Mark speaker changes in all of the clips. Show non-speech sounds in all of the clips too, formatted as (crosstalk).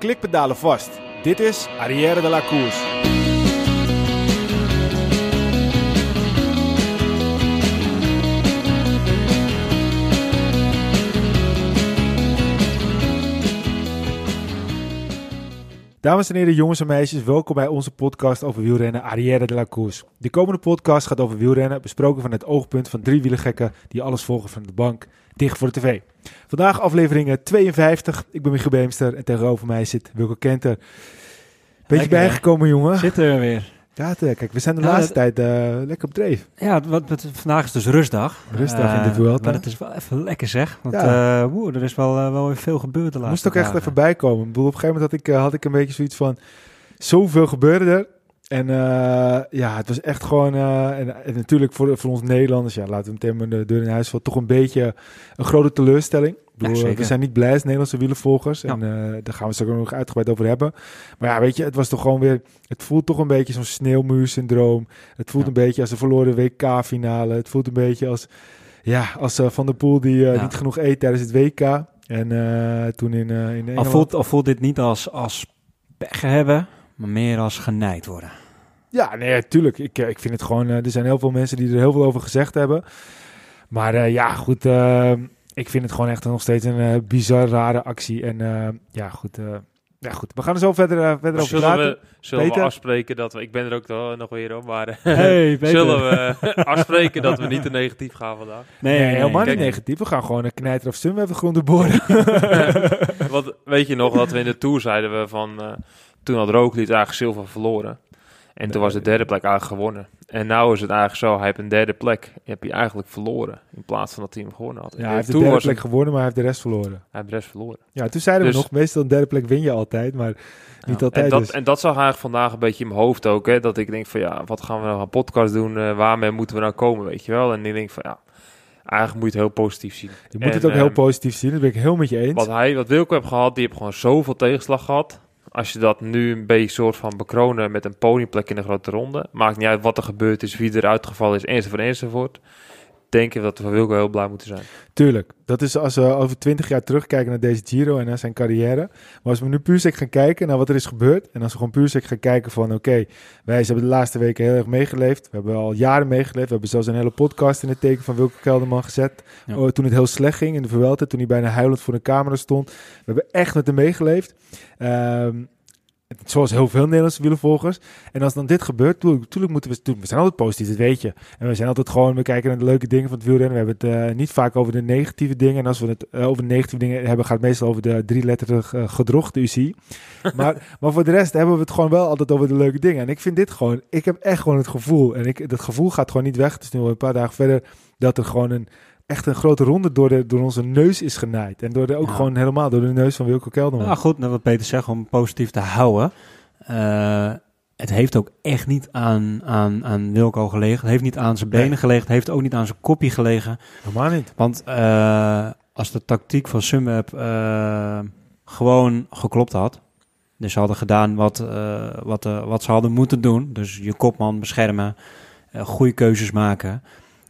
Speaker 1: klikpedalen vast. Dit is Arrière de la Course. Dames en heren, jongens en meisjes, welkom bij onze podcast over wielrennen Arrière de la Course. De komende podcast gaat over wielrennen, besproken van het oogpunt van drie wielergekken die alles volgen van de bank, dicht voor de tv. Vandaag aflevering 52. Ik ben Michiel Beemster en tegenover mij zit Wilco Kenter. Beetje
Speaker 2: Lekker, hè?
Speaker 1: bijgekomen, jongen.
Speaker 2: Zitten we weer.
Speaker 1: Ja, kijk, we zijn de laatste tijd eh, lekker op dreef.
Speaker 2: Ja, wat, wat- vandaag is dus rustdag.
Speaker 1: Rustdag in de
Speaker 2: Eh,
Speaker 1: Vuelta.
Speaker 2: Maar het is wel even lekker zeg. Want
Speaker 1: Ja.
Speaker 2: eh, woe, er is wel, eh, wel weer veel gebeurd de laatste
Speaker 1: moest ook echt even bijkomen. Ik bedoel, op een gegeven moment had ik, eh, had ik een beetje zoiets van... Zoveel gebeurde er. En eh, ja, het was echt gewoon... eh, en, en natuurlijk voor, voor ons Nederlanders... Ja, laten we meteen maar de deur in huis vallen. Toch een beetje een grote teleurstelling. Bedoel,
Speaker 2: Ja,
Speaker 1: we zijn niet blij als Nederlandse wielervolgers.
Speaker 2: Ja.
Speaker 1: En eh, daar gaan we het ook nog uitgebreid over hebben. Maar ja, weet je, het was toch gewoon weer... Het voelt toch een beetje zo'n sneeuwmuur-syndroom. Het voelt een beetje als de verloren WK-finale. Het voelt een beetje als... Ja, als eh, Van der Poel die eh, niet genoeg eet tijdens het WK. En toen in, in
Speaker 2: Al
Speaker 1: Engeland...
Speaker 2: voelt, al voelt dit niet als, als pech hebben, maar meer als genijd worden.
Speaker 1: Ja, nee, tuurlijk. Ik, ik vind het gewoon... er zijn heel veel mensen die er heel veel over gezegd hebben. Maar ja, goed. Ik vind het gewoon echt nog steeds een eh, bizar rare actie. En eh, ja, goed. eh, ja, goed. We gaan er zo verder, verder over
Speaker 3: Zullen
Speaker 1: praten.
Speaker 3: we, zullen we afspreken dat we... Ik ben er ook nog- nog weer op, maar... (laughs)
Speaker 2: Hey, Peter.
Speaker 3: zullen we afspreken dat we niet te negatief gaan vandaag? (laughs)
Speaker 2: Nee,
Speaker 1: Nee, helemaal niet negatief. We gaan gewoon een knijter of Sunweb de grond boren.
Speaker 3: Want weet je nog dat we in de Tour zeiden we van... toen had Roglic eigenlijk zilver verloren. En toen was de derde plek eigenlijk gewonnen. En nou is het eigenlijk zo, hij heeft een derde plek. Heb je eigenlijk verloren. In plaats van dat hij hem gewonnen had.
Speaker 1: ja, hij heeft de derde
Speaker 3: was
Speaker 1: plek gewonnen, maar hij heeft de rest verloren.
Speaker 3: Hij heeft de rest verloren.
Speaker 1: Ja, toen zeiden we
Speaker 3: Dus-
Speaker 1: nog, meestal een derde plek win je altijd, maar niet altijd
Speaker 3: En dat,
Speaker 1: dus.
Speaker 3: en dat zag eigenlijk vandaag een beetje in mijn hoofd ook. Hè, dat ik denk van ja, wat gaan we nou een podcast doen? eh, waarmee moeten we nou komen, weet je wel? En ik denk van ja, eigenlijk moet je het heel positief zien.
Speaker 1: Je moet
Speaker 3: en,
Speaker 1: het ook heel
Speaker 3: ehm,
Speaker 1: positief zien, dat ben ik heel met je eens.
Speaker 3: Wat hij, wat Wilco heeft gehad, die heeft gewoon zoveel tegenslag gehad. Als je dat nu een beetje soort van bekronen met een podiumplek in de grote ronde. Maakt niet uit wat er gebeurd is, wie er uitgevallen is, enzovoort, enzovoort. Denk ik dat we Wilco heel blij moeten zijn.
Speaker 1: Tuurlijk. Dat is als we over twintig jaar terugkijken naar deze Giro en naar zijn carrière. Maar als we nu puur sec gaan kijken naar wat er is gebeurd. En als we gewoon puur sec gaan kijken van oké, wij hebben de laatste weken heel erg meegeleefd. We hebben al jaren meegeleefd. We hebben zelfs een hele podcast in het teken van Wilke Kelderman gezet.
Speaker 2: Ja.
Speaker 1: Oh, toen het heel slecht ging in de Vuelta. Toen hij bijna huilend voor de camera stond. We hebben echt met hem meegeleefd. Ehm, Zoals heel veel Nederlandse wielervolgers. En als dan dit gebeurt, natuurlijk moeten we... tuurlijk, We zijn altijd positief, dat weet je. En we zijn altijd gewoon... We kijken naar de leuke dingen van het wielrennen. We hebben het eh, niet vaak over de negatieve dingen. En als we het eh, over de negatieve dingen hebben... gaat het meestal over de drieletterige uh, gedrocht, de UCI. (laughs) maar, maar voor de rest hebben we het gewoon wel altijd over de leuke dingen. En ik vind dit gewoon... Ik heb echt gewoon het gevoel... En ik, dat gevoel gaat gewoon niet weg. Het is nu al een paar dagen verder... Dat er gewoon een... Echt een grote ronde door, de, door onze neus is genaaid. En door de, ook
Speaker 2: Ja.
Speaker 1: gewoon helemaal door de neus van Wilco Kelderman.
Speaker 2: Nou goed, nou, wat Peter zegt, om positief te houden. Eh, het heeft ook echt niet aan, aan, aan Wilco gelegen. Het heeft niet aan zijn benen
Speaker 1: Nee.
Speaker 2: gelegen. Het heeft ook niet aan zijn kopje gelegen.
Speaker 1: Helemaal niet.
Speaker 2: Want eh, als de tactiek van Sunweb eh, gewoon geklopt had. Dus ze hadden gedaan wat, wat, wat ze hadden moeten doen. Dus je kopman beschermen, goede keuzes maken.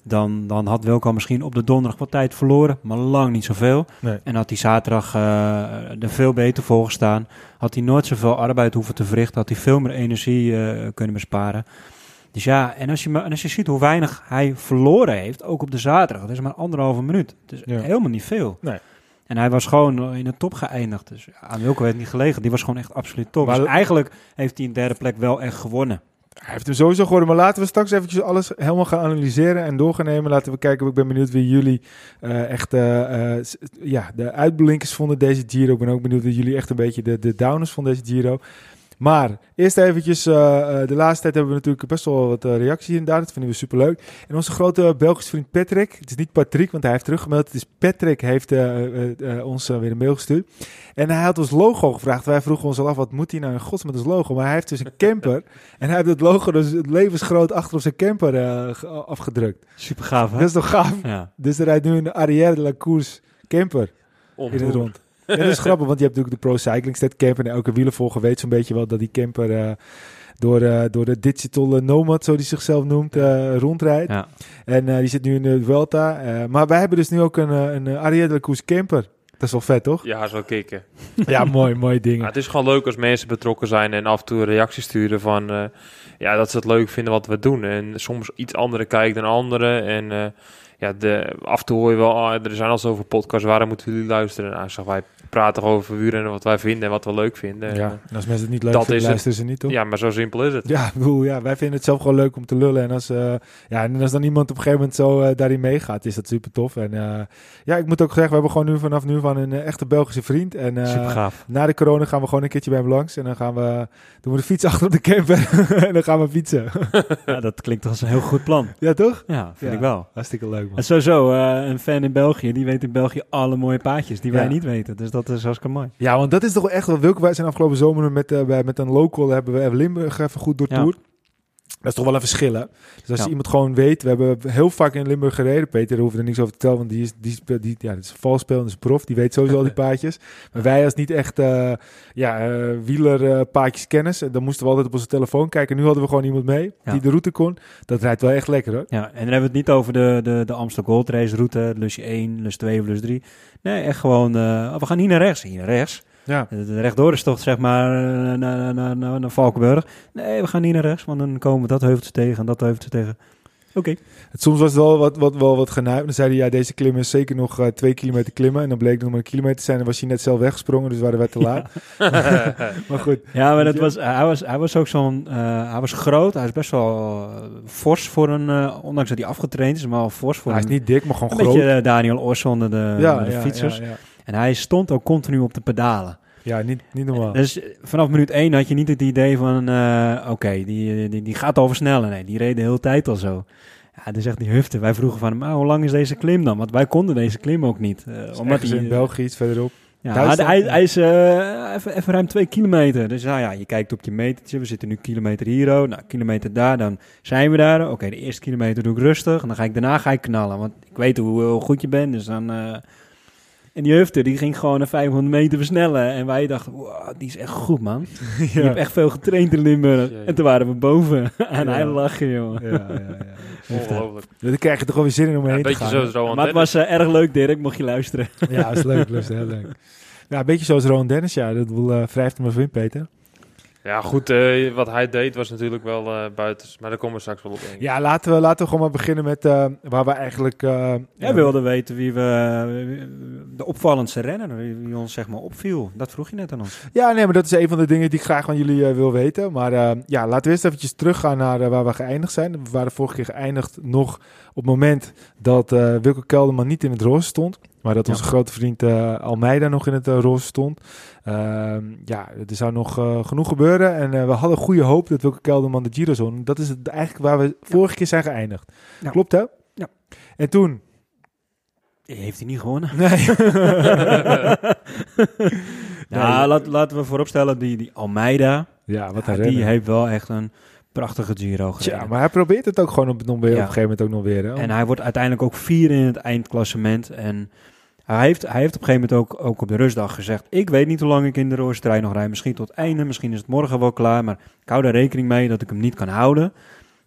Speaker 2: Dan, dan had Wilco misschien op de donderdag wat tijd verloren, maar lang niet zoveel.
Speaker 1: Nee.
Speaker 2: En had hij zaterdag eh, er veel beter voor gestaan. Had hij nooit zoveel arbeid hoeven te verrichten. Had hij veel meer energie eh, kunnen besparen. Dus ja, en als, je, en als je ziet hoe weinig hij verloren heeft, ook op de zaterdag. Dat is maar anderhalve minuut. Het is
Speaker 1: Ja.
Speaker 2: helemaal niet veel.
Speaker 1: Nee.
Speaker 2: En hij was gewoon in de top geëindigd. Dus aan Wilco het niet gelegen. Die was gewoon echt absoluut top.
Speaker 1: Maar
Speaker 2: dus eigenlijk heeft hij een derde plek wel echt gewonnen.
Speaker 1: Hij heeft hem sowieso geworden, maar laten we straks eventjes alles helemaal gaan analyseren en door gaan nemen. Laten we kijken, ik ben benieuwd wie jullie eh, echt eh, eh, ja, de uitblinkers vonden deze Giro. Ik ben ook benieuwd wie jullie echt een beetje de, de downers van deze Giro. Maar eerst eventjes, eh, eh, de laatste tijd hebben we natuurlijk best wel wat eh, reacties inderdaad. Dat vinden we superleuk. En onze grote Belgische vriend Patrick, het is niet Patrick, want hij heeft teruggemeld. Het is Patrick, heeft ons weer een mail gestuurd. En hij had ons logo gevraagd. Wij vroegen ons al af, wat moet hij nou in gods met ons logo? Maar hij heeft dus een camper. (laughs) en hij heeft het logo dus levensgroot achter op zijn camper ge- afgedrukt.
Speaker 2: Super gaaf,
Speaker 1: Dat is toch gaaf?
Speaker 2: Ja.
Speaker 1: Dus er rijdt nu een Arrière de la Course camper in het rond. Ja, dat is (laughs) grappig, want je hebt natuurlijk de Pro Cycling Stat camper. En elke wielervolger weet zo'n beetje wel dat die camper eh, door, eh, door de Digital eh, Nomad, zo die zichzelf noemt, eh, rondrijdt.
Speaker 2: Ja.
Speaker 1: En eh, die zit nu in de Vuelta. Eh, maar wij hebben dus nu ook een, een la Course camper. Dat is wel vet, toch?
Speaker 3: Ja, zo kicken. (laughs)
Speaker 1: Ja, mooi,
Speaker 3: Maar
Speaker 1: dingen.
Speaker 3: het is gewoon leuk als mensen betrokken zijn en af en toe reacties sturen van eh, ja, dat ze het leuk vinden wat we doen. En soms iets andere kijk dan anderen. En eh, ja, de, af en toe hoor je wel, ah, er zijn al zoveel podcasts, waarom moeten jullie luisteren? Nou, zeg, wij praten over wielrennen, wat wij vinden en wat we leuk vinden. En,
Speaker 1: Ja, en als mensen het niet leuk
Speaker 3: dat
Speaker 1: vinden,
Speaker 3: is het.
Speaker 1: luisteren ze niet, toch?
Speaker 3: ja, maar zo simpel is het.
Speaker 1: Ja, bedoel, ja, wij vinden het zelf gewoon leuk om te lullen. En als, eh, ja, en als dan iemand op een gegeven moment zo eh, daarin meegaat, is dat super tof. En eh, ja, ik moet ook zeggen, we hebben gewoon nu vanaf nu van een echte Belgische vriend. En eh,
Speaker 2: Super gaaf.
Speaker 1: na de corona gaan we gewoon een keertje bij hem langs. En dan gaan we, doen we de fiets (laughs) achter op de camper. (laughs) en dan gaan we fietsen. (laughs)
Speaker 2: Ja, dat klinkt als een heel goed plan.
Speaker 1: ja, toch?
Speaker 2: Ja, vind
Speaker 1: Ja.
Speaker 2: ik wel.
Speaker 1: Hartstikke leuk, man.
Speaker 2: En sowieso, eh, een fan in België, die weet in België alle mooie paadjes die wij
Speaker 1: Ja.
Speaker 2: niet weten. Dus dat is hartstikke mooi.
Speaker 1: Ja, want dat is toch echt wel... Wilke, wij zijn afgelopen zomer met, eh, bij- met een local hebben we even Limburg even goed
Speaker 2: Ja.
Speaker 1: Dat is toch wel een verschil, hè? Dus als
Speaker 2: Ja.
Speaker 1: iemand gewoon weet... We hebben heel vaak in Limburg gereden. Peter daar hoeft er niks over te vertellen, want die is, die, die, ja, dat is een dus prof. Die weet sowieso al die (laughs) paadjes. Maar wij als niet echt eh ja, eh wielerpaadjes kennis, dan moesten we altijd op onze telefoon kijken. Nu hadden we gewoon iemand mee
Speaker 2: Ja.
Speaker 1: die de route kon. Dat rijdt wel echt lekker, hoor.
Speaker 2: Ja, en dan hebben we het niet over de, de, de Amstel Gold Race route, lusje 1, lus 2 of lus 3. Nee, echt gewoon, eh, we gaan hier naar rechts, hier naar rechts.
Speaker 1: Ja.
Speaker 2: De, de rechtdoor is toch zeg maar eh, naar, naar, naar, naar, Valkenburg. Nee, we gaan niet naar rechts, want dan komen we dat heuveltje tegen en dat heuveltje tegen. Oké.
Speaker 1: Het, soms was het wel wat, wat, wel wat genuimd. Dan zeiden ja, deze klim is zeker nog eh, twee kilometer klimmen. En dan bleek het nog maar een kilometer te zijn. En was hij net zelf weggesprongen, dus waren wij te laat. (laughs) maar goed,
Speaker 2: Ja, maar dat
Speaker 1: Ja.
Speaker 2: was, hij, was, hij was ook zo'n, eh, hij was groot, hij is best wel eh, fors voor een, eh, ondanks dat hij afgetraind is, maar wel fors voor
Speaker 1: hij is
Speaker 2: een,
Speaker 1: niet dik, maar gewoon
Speaker 2: een
Speaker 1: groot.
Speaker 2: beetje eh, Daniel Ors onder de,
Speaker 1: ja,
Speaker 2: de
Speaker 1: ja,
Speaker 2: fietsers.
Speaker 1: Ja, ja.
Speaker 2: En hij stond ook continu op de pedalen.
Speaker 1: Ja, niet, niet normaal.
Speaker 2: Dus vanaf minuut 1 had je niet het idee van, eh, oké, die, die, die gaat al versnellen. Nee, die reed de hele tijd al zo. Ja, dus echt die hufte. Wij vroegen van hem, ah, hoe lang is deze klim dan? Want wij konden deze klim ook niet. eh,
Speaker 1: Dus
Speaker 2: omdat hij,
Speaker 1: in België iets verderop.
Speaker 2: Ja, hij, hij is eh, even, even ruim twee kilometer. Dus nou ja, je kijkt op je metertje. We zitten nu kilometer hier. oh, Nou, kilometer daar. Dan zijn we daar. Oké, de eerste kilometer doe ik rustig. En dan ga ik daarna ga ik knallen. Want ik weet hoe, hoe goed je bent. Dus dan... eh, en die hufte, die ging gewoon naar 500 meter versnellen. En wij dachten, wow, die is echt goed, man. (laughs) Je hebt echt veel getraind in Limburg.
Speaker 3: Jee.
Speaker 2: En toen waren we boven. (laughs) en
Speaker 1: Ja.
Speaker 2: hij lachen, jongen.
Speaker 1: Ja, ja, ja. (laughs)
Speaker 3: Ongelooflijk.
Speaker 1: Dan krijg je toch wel weer zin in om
Speaker 3: Ja,
Speaker 1: heen
Speaker 3: een
Speaker 1: te
Speaker 3: beetje
Speaker 1: gaan.
Speaker 3: zoals Rowan
Speaker 2: Maar het
Speaker 3: Dennis.
Speaker 2: was eh, erg leuk, Dirk. Mocht je luisteren.
Speaker 1: Ja, dat is leuk, lustig, heel leuk. Ja, een beetje zoals Rowan Dennis, ja. Dat wil uh, wrijft hem even in, Peter.
Speaker 3: Ja, goed, eh, wat hij deed was natuurlijk wel eh buiten. Maar daar komen we straks wel op. ik.
Speaker 1: Ja, laten we, laten we gewoon maar beginnen met eh, waar we eigenlijk... eh,
Speaker 2: Jij wilde weten wie we... De opvallendste renner, wie wie ons zeg maar opviel. Dat vroeg je net aan ons.
Speaker 1: Ja, nee, maar dat is een van de dingen die ik graag van jullie wil weten. Maar ja, laten we eerst eventjes teruggaan naar waar we geëindigd zijn. We waren vorige keer geëindigd nog op het moment dat eh Wilke Kelderman niet in het roze stond. Maar dat
Speaker 2: Ja.
Speaker 1: onze grote vriend eh, Almeida nog in het eh, roze stond. Ehm, ja, er zou nog eh, genoeg gebeuren. En we hadden goede hoop dat Wilke Kelderman de Giro zou doen. Dat is het eigenlijk waar we vorige keer zijn geëindigd.
Speaker 2: Ja.
Speaker 1: Klopt, hè?
Speaker 2: Ja.
Speaker 1: En toen...
Speaker 2: Heeft hij niet gewonnen?
Speaker 1: Nee. (laughs) (laughs)
Speaker 2: Ja, laat, laten we vooropstellen, die, die Almeida,
Speaker 1: ja, wat
Speaker 2: ja,
Speaker 1: hij
Speaker 2: die
Speaker 1: rennen.
Speaker 2: heeft wel echt een prachtige Giro gereden.
Speaker 1: Tja, maar hij probeert het ook gewoon op, nog weer,
Speaker 2: Ja.
Speaker 1: op een gegeven moment ook nog weer. Hè?
Speaker 2: En hij wordt uiteindelijk ook vier in het eindklassement. En hij heeft, hij heeft op een gegeven moment ook, ook op de rustdag gezegd... ik weet niet hoe lang ik in de roorstrijd nog rijd. Misschien tot einde, misschien is het morgen wel klaar. Maar ik hou daar rekening mee dat ik hem niet kan houden.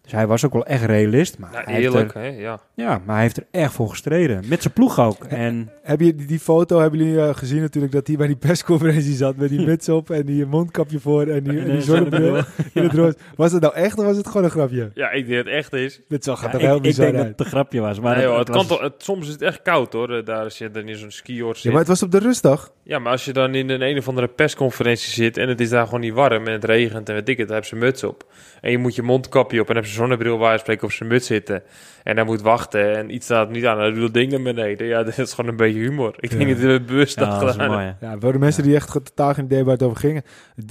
Speaker 2: Dus hij was ook wel echt realist. Maar,
Speaker 3: Ja,
Speaker 2: hij,
Speaker 3: eerlijk,
Speaker 2: er,
Speaker 3: hè? Ja.
Speaker 2: ja, maar hij heeft er echt voor gestreden. Met zijn ploeg ook. En
Speaker 1: Heb je die, die foto, hebben jullie eh, gezien natuurlijk, dat hij bij die persconferentie zat met die (laughs) muts op en die mondkapje voor en die, en die zonnebril in het rood. Was het nou echt of was het gewoon een grapje?
Speaker 3: ja, ik denk dat het echt is.
Speaker 1: Dit er
Speaker 2: Ja,
Speaker 1: toch
Speaker 2: ik,
Speaker 1: heel
Speaker 2: ik
Speaker 1: bizar
Speaker 2: denk dat het een grapje was. Maar
Speaker 3: Nee,
Speaker 2: het,
Speaker 3: joh,
Speaker 2: het
Speaker 3: het kan toch, het, soms is het echt koud hoor, daar als je dan in zo'n skioord
Speaker 1: Ja,
Speaker 3: zit.
Speaker 1: maar het was op de rustdag.
Speaker 3: Ja, maar als je dan in een een of andere persconferentie zit en het is daar gewoon niet warm en het regent en weet ik het, dan heb ze muts op. En je moet je mondkapje op en heb ze zonnebril waar je spreken op zijn muts zitten. En dan moet wachten en iets staat niet aan, dan doet dat ding naar beneden. Ja, (laughs) dat is gewoon een beetje humor. Ik
Speaker 1: Ja.
Speaker 3: denk dat we het bewust
Speaker 2: Ja, dat
Speaker 3: gedaan.
Speaker 2: mooi.
Speaker 1: Ja, voor de mensen die echt totaal geen idee waar het over ging.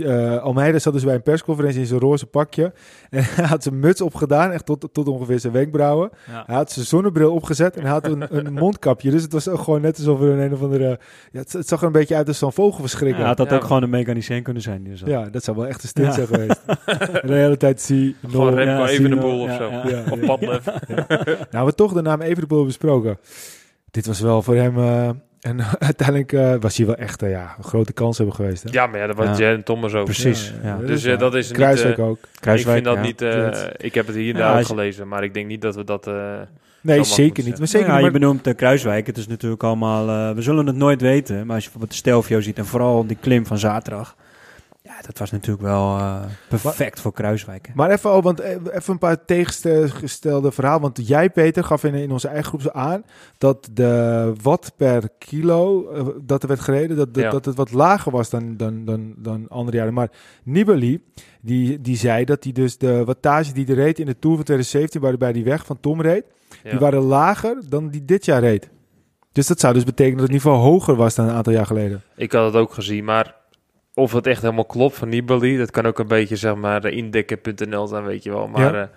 Speaker 1: eh Almeida zat dus bij een persconferentie in zijn roze pakje. (laughs) En hij had zijn muts opgedaan, echt tot, tot ongeveer zijn wenkbrauwen.
Speaker 2: Ja.
Speaker 1: Hij had zijn zonnebril opgezet en hij had een, (laughs) een mondkapje. Dus het was ook gewoon net alsof er een, een of andere... Ja, het, het zag er een beetje uit als zo'n vogelverschrikker.
Speaker 2: Ja, had dat
Speaker 3: Ja.
Speaker 2: ook gewoon een mechanicien kunnen zijn.
Speaker 1: Ja, dat zou wel echt een stunt
Speaker 2: Ja.
Speaker 1: zijn geweest. en de hele tijd zie
Speaker 3: Gewoon. Remco
Speaker 2: Ja,
Speaker 3: even de boel of zo.
Speaker 2: ja.
Speaker 1: Ja,
Speaker 3: Of (laughs)
Speaker 1: ja.
Speaker 3: Padlef.
Speaker 1: Nou, we toch de naam Evenepoel besproken. Dit was wel voor hem... eh, en (laughs) uiteindelijk eh, was hij wel echt eh, ja, een grote kans hebben geweest. Hè?
Speaker 3: Ja, maar ja, dat was
Speaker 2: Ja.
Speaker 3: Jan Thomas ook.
Speaker 2: Precies.
Speaker 1: Ja,
Speaker 3: Dus eh,
Speaker 1: waar.
Speaker 3: dat is niet...
Speaker 1: Kruiswijk ook.
Speaker 2: Kruiswijk,
Speaker 3: ik vind dat
Speaker 2: ja.
Speaker 3: niet... eh, ik heb het hier en daar ook
Speaker 2: is-
Speaker 3: gelezen, maar ik denk niet dat we dat... eh,
Speaker 1: Nee, zeker
Speaker 3: niet.
Speaker 1: Maar
Speaker 2: Zeker
Speaker 1: niet,
Speaker 2: je benoemt de Kruiswijk. Het is natuurlijk allemaal... eh, we zullen het nooit weten. Maar als je bijvoorbeeld de Stelvio ziet... en vooral die klim van zaterdag... Ja, dat was natuurlijk wel eh, perfect voor Kruiswijk. hè.
Speaker 1: Maar even, oh, want eh, even een paar tegengestelde verhalen. Want jij, Peter, gaf in, in onze eigen groep zo aan dat de watt per kilo eh, dat er werd gereden, dat, dat,
Speaker 3: Ja.
Speaker 1: dat het wat lager was dan, dan, dan, dan andere jaren. Maar Nibali, die, die zei dat hij dus de wattage die hij reed in de Tour van 2017, waarbij die weg van Tom reed,
Speaker 3: Ja.
Speaker 1: die waren lager dan die dit jaar reed. Dus dat zou dus betekenen dat het niveau hoger was dan een aantal jaar geleden.
Speaker 3: Ik had het ook gezien, maar of het echt helemaal klopt van Nibali, dat kan ook een beetje zeg maar indekken.nl zijn, weet je wel. Maar
Speaker 1: Ja.
Speaker 3: ja,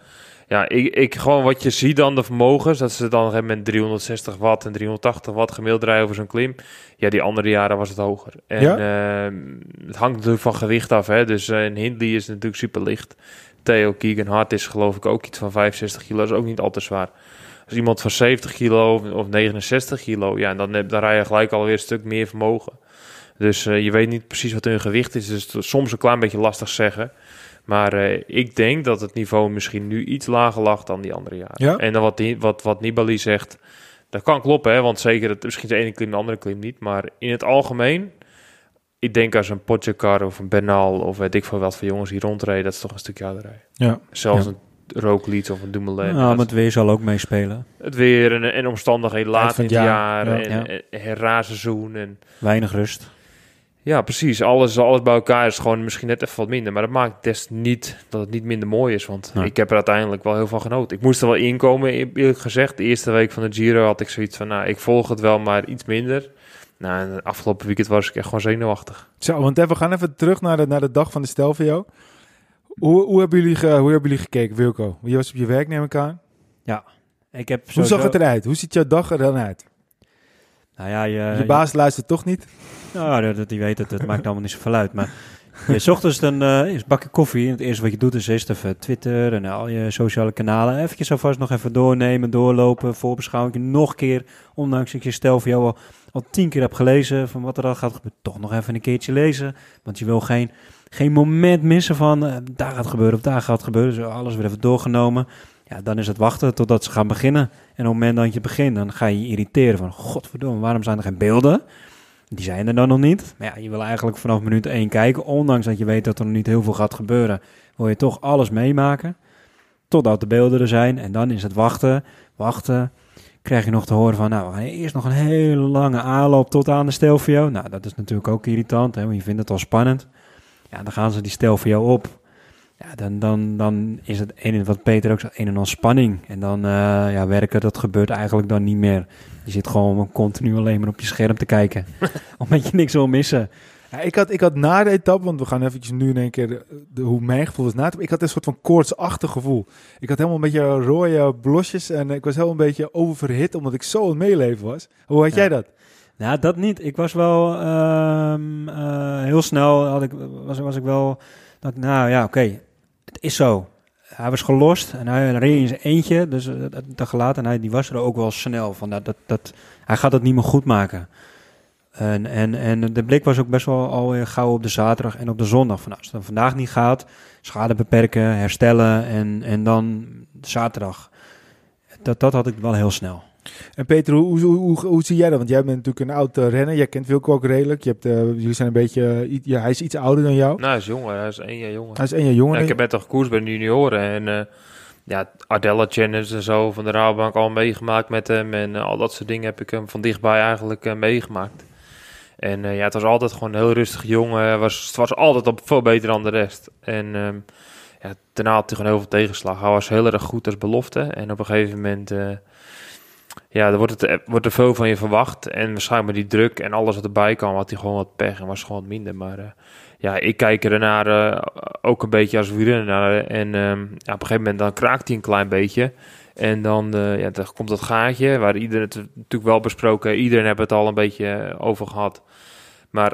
Speaker 3: ja ik, ik gewoon wat je ziet dan de vermogens, dat ze dan gegeven moment 360 watt en 380 watt gemiddeld rijden over zo'n klim. Ja, die andere jaren was het hoger. En
Speaker 1: Ja?
Speaker 3: ehm, het hangt natuurlijk van gewicht af, hè. Dus eh, een Hindley is natuurlijk super licht. Theo Keegan Hart is geloof ik ook iets van 65 kilo, dat is ook niet al te zwaar. Als iemand van 70 kilo of- of 69 kilo, ja, dan, heb- dan rij je gelijk alweer een stuk meer vermogen. Dus eh, je weet niet precies wat hun gewicht is. Dus het is soms een klein beetje lastig zeggen. Maar eh, ik denk dat het niveau misschien nu iets lager lag dan die andere jaren.
Speaker 1: Ja?
Speaker 3: En dan wat, die, wat, wat Nibali zegt, dat kan kloppen. Hè? Want zeker, het, misschien de ene klim de andere klim niet. Maar in het algemeen, ik denk als een Pogacar of een Bernal... of weet ik veel wat voor jongens die rondrijden... dat is toch een stukje harder rijden.
Speaker 1: Ja.
Speaker 3: Zelfs
Speaker 1: Ja.
Speaker 3: een Roglic of een Dumoulin.
Speaker 2: Nou, maar het weer zal ook meespelen.
Speaker 3: het weer en, en omstandigheden laat in
Speaker 1: het jaar,
Speaker 3: jaar.
Speaker 1: ja.
Speaker 3: en,
Speaker 2: Ja.
Speaker 3: en. En,
Speaker 2: Weinig rust.
Speaker 3: Ja, precies. Alles, alles bij elkaar is gewoon misschien net even wat minder. Maar dat maakt des niet dat het niet minder mooi is. Want ik heb er uiteindelijk wel heel van genoten. Ik moest er wel inkomen, e- eerlijk gezegd. De eerste week van de Giro had ik zoiets van... Nou, ik volg het wel, maar iets minder. Nou, en het afgelopen weekend was ik echt gewoon zenuwachtig.
Speaker 1: Zo, want even, we gaan even terug naar de, naar de dag van de Stelvio. Hoe, hoe, hebben jullie ge- hoe hebben jullie gekeken, Wilco? Je was op je werk, neem ik aan.
Speaker 2: Ik heb
Speaker 1: Hoe
Speaker 2: sowieso-
Speaker 1: zag het eruit? Hoe ziet jouw dag er dan uit?
Speaker 2: Nou ja, je,
Speaker 1: je baas luistert toch niet?
Speaker 2: Nou, dat, die weet het. Het maakt allemaal niet zoveel uit. Maar (laughs) je ochtends dan eh eerst bak je koffie. En het eerste wat je doet is eerst even Twitter en al je sociale kanalen. Eventjes alvast nog even doornemen, doorlopen, voorbeschouwing. Nog een keer, ondanks dat je stel voor jou al, al tien keer hebt gelezen van wat er al gaat gebeuren. Toch nog even een keertje lezen. Want je wil geen, geen moment missen van eh, daar gaat gebeuren of daar gaat gebeuren. Dus alles weer even doorgenomen. Ja, dan is het wachten totdat ze gaan beginnen. En op het moment dat je begint, dan ga je je irriteren van... Godverdomme, waarom zijn er geen beelden? Die zijn er dan nog niet. Maar ja, je wil eigenlijk vanaf minuut 1 kijken. Ondanks dat je weet dat er nog niet heel veel gaat gebeuren... wil je toch alles meemaken. Totdat de beelden er zijn. En dan is het wachten, wachten. Krijg je nog te horen van... Nou, eerst nog een hele lange aanloop tot aan de Stelvio. Nou, dat is natuurlijk ook irritant. Hè, want je vindt het al spannend. Ja, dan gaan ze die Stelvio op. Ja, dan, dan, dan is het een en wat Peter ook zegt, een en al spanning. En dan eh, ja, werken, dat gebeurt eigenlijk dan niet meer. Je zit gewoon continu alleen maar op je scherm te kijken. (laughs) omdat je niks wil missen.
Speaker 1: Ja, ik, had, ik had na de etappe, want we gaan eventjes nu in één keer de, de- hoe mijn gevoel was na de. Ik had een soort van koortsachtig gevoel. Ik had helemaal een beetje rode blosjes en ik was helemaal een beetje oververhit omdat ik zo aan het meeleven was. Hoe had
Speaker 2: Ja.
Speaker 1: jij dat?
Speaker 2: Nou, dat niet. Ik was wel ehm, eh, heel snel, had ik, was, was ik wel, dat, nou ja, oké, is zo. Hij was gelost en hij reed in eentje, dus later, en hij die was er ook wel snel van, dat, dat, dat, hij gaat het niet meer goed maken. En, en, en de blik was ook best wel alweer gauw op de zaterdag en op de zondag. Van, nou, als het dan vandaag niet gaat, schade beperken, herstellen en, en dan zaterdag. Dat, dat had ik wel heel snel.
Speaker 1: En Peter, hoe, hoe, hoe, hoe zie jij dat? Want jij bent natuurlijk een oud eh, renner. Jij kent Wilco ook redelijk. Je hebt, eh, jullie zijn een beetje, eh, ja, hij is iets ouder dan jou.
Speaker 3: Nou, hij is jonger. Hij is één jaar jonger.
Speaker 1: Hij is één jaar jonger.
Speaker 3: Ja, ik heb net toch koers bij de junioren. En ja, Ardella Challenge en zo van de Rabobank al meegemaakt met hem. En al dat soort dingen heb ik hem van dichtbij eigenlijk meegemaakt. En ja, het was altijd gewoon een heel rustig jongen. Was, het was altijd op veel beter dan de rest. En um, ja, daarna had hij gewoon heel veel tegenslag. Hij was heel erg goed als belofte. En op een gegeven moment ja, er wordt, het, wordt er veel van je verwacht. En waarschijnlijk met die druk en alles wat erbij kwam, had hij gewoon wat pech en was gewoon wat minder. Maar uh, ja, ik kijk er naar uh, ook een beetje als wielrenner. En ja, op een gegeven moment dan kraakt hij een klein beetje. En dan, ja, dan komt dat gaatje, waar iedereen het natuurlijk wel besproken. Iedereen heeft het al een beetje over gehad. Maar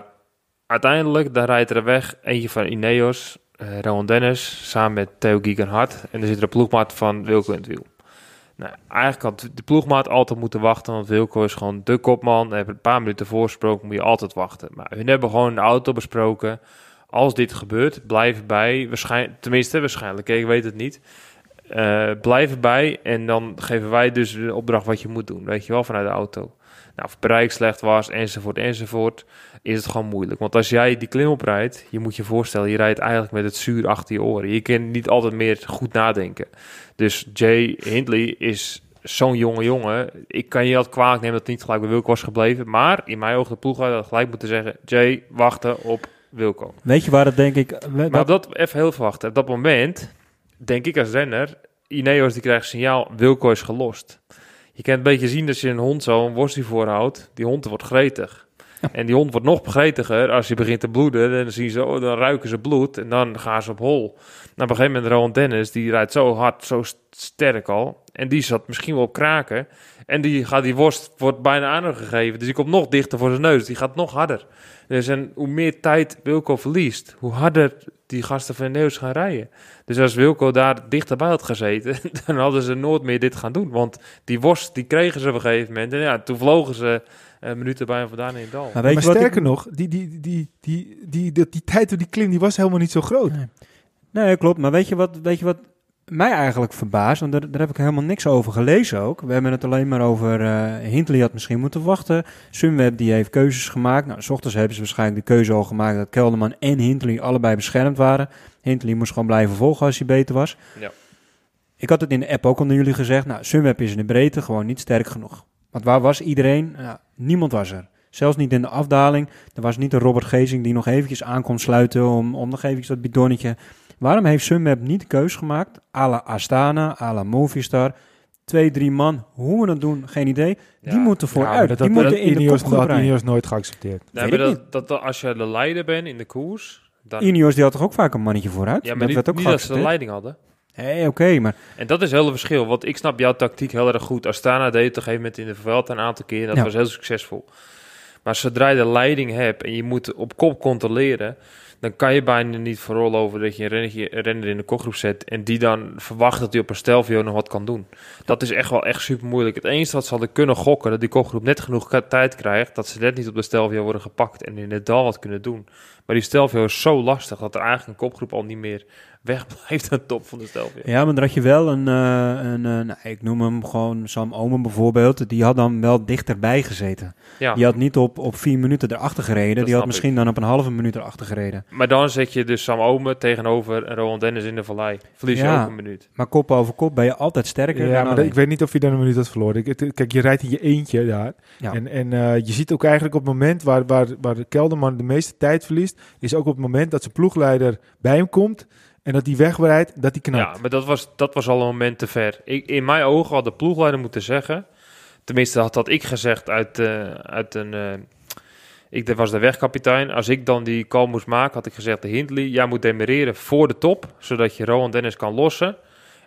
Speaker 3: uiteindelijk, dan rijdt er weg eentje van Ineos, Rowan Dennis, samen met Theo Giegenhard. En er zit er een ploegmaat van Wilco in het wiel. Nou, eigenlijk had de ploegmaat altijd moeten wachten, want Wilco is gewoon de kopman. Hij heeft een paar minuten voorgesproken, moet je altijd wachten. Maar hun hebben gewoon de auto besproken. Als dit gebeurt, blijf bij, waarschijnlijk, tenminste waarschijnlijk, ik weet het niet. Eh, blijf erbij en dan geven wij dus de opdracht wat je moet doen, weet je wel, vanuit de auto. Nou, of bereik slecht was, enzovoort, enzovoort, is het gewoon moeilijk. Want als jij die klim oprijdt, je moet je voorstellen, je rijdt eigenlijk met het zuur achter je oren. Je kunt niet altijd meer goed nadenken. Dus Jay Hindley is zo'n jonge jongen. Ik kan je altijd kwalijk nemen dat het niet gelijk bij Wilco was gebleven. Maar in mijn ogen de ploeg had gelijk moeten zeggen... Jay, wachten op Wilco.
Speaker 2: Weet je waar dat denk ik...
Speaker 3: Maar op dat, even heel veel wachten. Op dat moment, denk ik als renner... Ineos die krijgt signaal, Wilco is gelost. Je kan een beetje zien dat je een hond zo een worstje voorhoudt. Die hond wordt gretig. En die hond wordt nog gretiger als je begint te bloeden. Dan, zien ze, oh, dan ruiken ze bloed en dan gaan ze op hol. Nou, op een gegeven moment Rowan Dennis, die rijdt zo hard, zo sterk al. En die zat misschien wel op kraken. En die, gaat, die worst wordt bijna aan hem gegeven. Dus die komt nog dichter voor zijn neus. Die gaat nog harder. Dus en hoe meer tijd Wilco verliest, hoe harder die gasten van Neus gaan rijden. Dus als Wilco daar dichterbij had gezeten, (laughs) dan hadden ze nooit meer dit gaan doen. Want die worst, die kregen ze op een gegeven moment. En ja, toen vlogen ze uh, minuten bij en vandaan in het dal.
Speaker 1: Maar, weet maar sterker nog, die, die, die, die, die, die, die, tijd door die klim, die was helemaal niet zo groot.
Speaker 2: Nee. nee, klopt. Maar weet je wat, weet je wat mij eigenlijk verbaast, want daar, daar, heb ik helemaal niks over gelezen ook. We hebben het alleen maar over uh, Hindley had misschien moeten wachten. Sunweb die heeft keuzes gemaakt. Nou, s ochtends hebben ze waarschijnlijk de keuze al gemaakt dat Kelderman en Hindley allebei beschermd waren. Hindley moest gewoon blijven volgen als hij beter was. Ja. Ik had het in de app ook onder jullie gezegd. Nou, Sunweb is in de breedte gewoon niet sterk genoeg. Want waar was iedereen? Nou, niemand was er. Zelfs niet in de afdaling. Er was niet een Robert Gezing die nog eventjes aan kon sluiten om, om nog eventjes dat bidonnetje Waarom heeft Sunweb niet de keus gemaakt, à la Astana, à la Movistar, twee, drie man, hoe we dat doen, geen idee. Die moeten vooruit. Ja, die moeten in
Speaker 1: Ineos, de dat Ineos nooit geaccepteerd.
Speaker 3: Nee, maar dat, dat, als je de leider bent in de koers...
Speaker 2: Dan... Ineos die had toch ook vaak een mannetje vooruit?
Speaker 3: Ja, maar dat die, werd ook niet dat ze de leiding hadden.
Speaker 2: Hé, hey, oké, maar...
Speaker 3: En dat is heel het verschil, want ik snap jouw tactiek heel erg goed. Astana deed het op een gegeven moment in de veld een aantal keer, dat was heel succesvol. Maar zodra je de leiding hebt en je moet op kop controleren dan kan je bijna niet vooral over dat je een renner, in de kopgroep zet en die dan verwacht dat hij op een Stelvio nog wat kan doen. Dat is echt wel echt super moeilijk. Het enige wat ze hadden kunnen gokken, dat die kopgroep net genoeg tijd krijgt, dat ze net niet op de Stelvio worden gepakt en in het dal wat kunnen doen. Maar die Stelvio is zo lastig dat er eigenlijk een kopgroep al niet meer wegblijft aan de top van de Stelvio.
Speaker 2: Ja, maar dan had je wel een, uh, een uh, nou, ik noem hem gewoon Sam Omen bijvoorbeeld, die had dan wel dichterbij gezeten. Ja. Die had niet op, op vier minuten erachter gereden, die had misschien dan op een halve minuut erachter gereden.
Speaker 3: Maar dan zet je dus Sam Omen tegenover Roland Dennis in de vallei. Verlies je ook een minuut.
Speaker 2: Maar kop over kop ben je altijd sterker.
Speaker 1: Ja, maar ik weet niet of je dan een minuut had verloren. kijk, je rijdt in je eentje daar. Ja. En, en uh, je ziet ook eigenlijk op het moment waar, waar, waar Kelderman de meeste tijd verliest, is ook op het moment dat zijn ploegleider bij hem komt. En dat hij wegbereidt, dat hij knapt.
Speaker 3: Ja, maar dat was, dat was al een moment te ver. Ik, in mijn ogen had de ploegleider moeten zeggen... Tenminste, had dat ik gezegd uit, uh, uit een... Uh, ik was de wegkapitein. Als ik dan die call moest maken, had ik gezegd... De Hindley, jij moet demereren voor de top... zodat je Rowan Dennis kan lossen...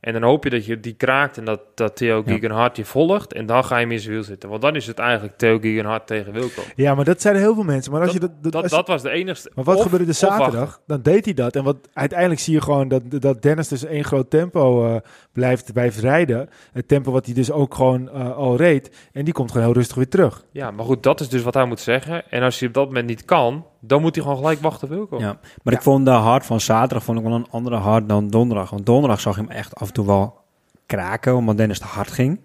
Speaker 3: En dan hoop je dat je die kraakt en dat, dat Theo Gegenhardt je volgt. En dan ga je hem in zijn wiel zitten. Want dan is het eigenlijk Theo Gegenhardt tegen Wilco.
Speaker 1: Ja, maar dat zeiden heel veel mensen. Maar als
Speaker 3: dat,
Speaker 1: je
Speaker 3: dat, dat, was de enigste.
Speaker 1: Maar wat gebeurde de zaterdag? Dan deed hij dat. En wat, uiteindelijk zie je gewoon dat, dat Dennis dus één groot tempo uh, blijft, blijft rijden. Het tempo wat hij dus ook gewoon uh, al reed. En die komt gewoon heel rustig weer terug.
Speaker 3: Ja, maar goed, dat is dus wat hij moet zeggen. En als hij op dat moment niet kan, dan moet hij gewoon gelijk wachten Wilco.
Speaker 2: Ja, maar ik vond de hard van zaterdag vond ik wel een andere hard dan donderdag. Want donderdag zag je hem echt af en toe wel kraken, omdat Dennis te hard ging.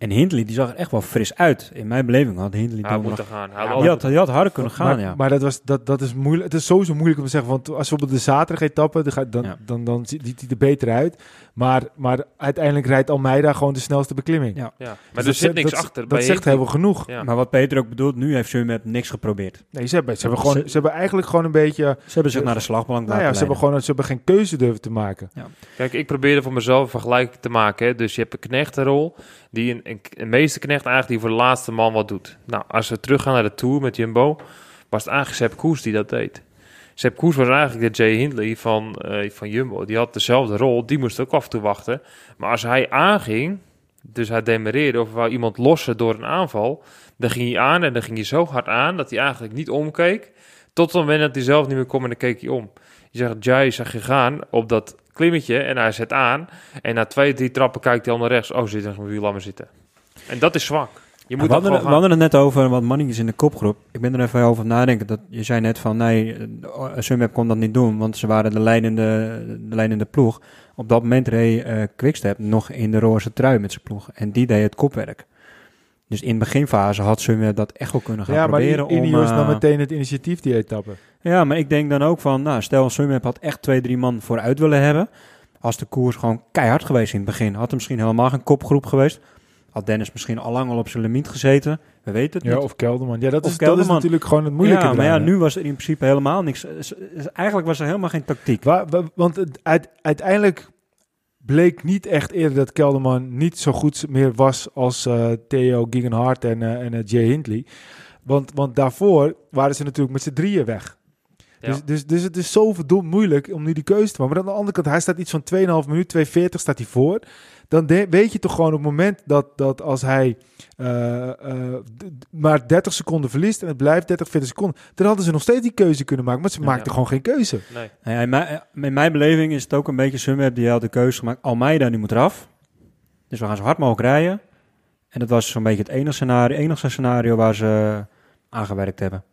Speaker 2: En Hindley, die zag er echt wel fris uit. In mijn beleving had Hindley
Speaker 3: hij moeten gaan. Hij
Speaker 2: ja, die, had, die had harder kunnen gaan,
Speaker 1: maar,
Speaker 2: ja.
Speaker 1: Maar dat, was, dat, dat is moeilijk. Het is sowieso moeilijk om te zeggen. Want als we op de zaterdag etappe, dan, dan, dan, dan, dan ziet hij er beter uit. Maar, maar uiteindelijk rijdt Almeida gewoon de snelste beklimming.
Speaker 3: Ja. ja. Maar dus er zit niks achter.
Speaker 1: Dat zegt heel genoeg.
Speaker 2: Maar wat Peter ook bedoelt, nu heeft Sunweb niks geprobeerd.
Speaker 1: Nee, ze hebben, ze hebben, gewoon, ze hebben eigenlijk gewoon een beetje...
Speaker 2: Ze hebben zich naar de slagbank
Speaker 1: nou ja, ze hebben, gewoon, ze hebben geen keuze durven te maken. Ja.
Speaker 3: Kijk, ik probeerde voor mezelf een vergelijking te maken. Hè. Dus je hebt een knechtenrol, die een, een, een meeste knecht eigenlijk die voor de laatste man wat doet. Nou, als we teruggaan naar de Tour met Jumbo, was het eigenlijk Sepp Koes die dat deed. Sepp Koes was eigenlijk de Jay Hindley van, uh, van Jumbo. Die had dezelfde rol, die moest ook af en toe wachten. Maar als hij aanging, dus hij demereerde of wou iemand lossen door een aanval, dan ging hij aan en dan ging hij zo hard aan dat hij eigenlijk niet omkeek. Tot het moment dat hij zelf niet meer kon en dan keek hij om. Je zegt, Jay zag je gaan op dat klimmetje en hij zet aan. En na twee, drie trappen kijkt hij al naar rechts. Oh, zit er een laat me zitten. En dat is zwak. Je
Speaker 2: we,
Speaker 3: moet
Speaker 2: hadden, we hadden het net over wat mannetjes in de kopgroep. Ik ben er even over nadenken. Dat, je zei net van, nee, Sunweb kon dat niet doen, want ze waren de leidende, de leidende ploeg. Op dat moment reed uh, Quickstep nog in de roze trui met zijn ploeg. En die deed het kopwerk. Dus in de beginfase had Sunweb dat echt wel kunnen gaan
Speaker 1: ja,
Speaker 2: proberen.
Speaker 1: maar Ineos
Speaker 2: om,
Speaker 1: nam
Speaker 2: uh,
Speaker 1: meteen het initiatief, die etappe.
Speaker 2: Ja, maar ik denk dan ook van, nou, stel Sunweb had echt twee, drie man vooruit willen hebben. Als de koers gewoon keihard geweest in het begin, had er misschien helemaal geen kopgroep geweest. Had Dennis misschien al lang al op zijn limiet gezeten. We weten het
Speaker 1: ja,
Speaker 2: niet.
Speaker 1: Of Kelderman. Ja, dat, is, dat is natuurlijk gewoon het moeilijke.
Speaker 2: Ja, maar ja, nu was er in principe helemaal niks. Eigenlijk was er helemaal geen tactiek.
Speaker 1: Wa- wa- want uiteindelijk bleek niet echt eerder dat Kelderman niet zo goed meer was als eh, Theo Gegenhardt en, eh, en eh, Jay Hindley. Want, want daarvoor waren ze natuurlijk met z'n drieën weg.
Speaker 3: Ja.
Speaker 1: Dus, dus, dus het is zo verdomd moeilijk om nu die keuze te maken. Maar aan de andere kant, hij staat iets van 2,5 minuut, 2,40 staat hij voor. Dan de- weet je toch gewoon op het moment dat, dat als hij eh, eh, maar 30 seconden verliest en het blijft 30, 40 seconden, dan hadden ze nog steeds die keuze kunnen maken. Maar ze
Speaker 3: Ja,
Speaker 1: maakten
Speaker 3: ja.
Speaker 1: gewoon geen keuze.
Speaker 3: Nee.
Speaker 2: Ja, in, mijn, in mijn beleving is het ook een beetje Sunweb die had de keuze gemaakt. Almeida die moet eraf. Dus we gaan zo hard mogelijk rijden. En dat was zo'n beetje het enige scenario, enige scenario waar ze aangewerkt hebben.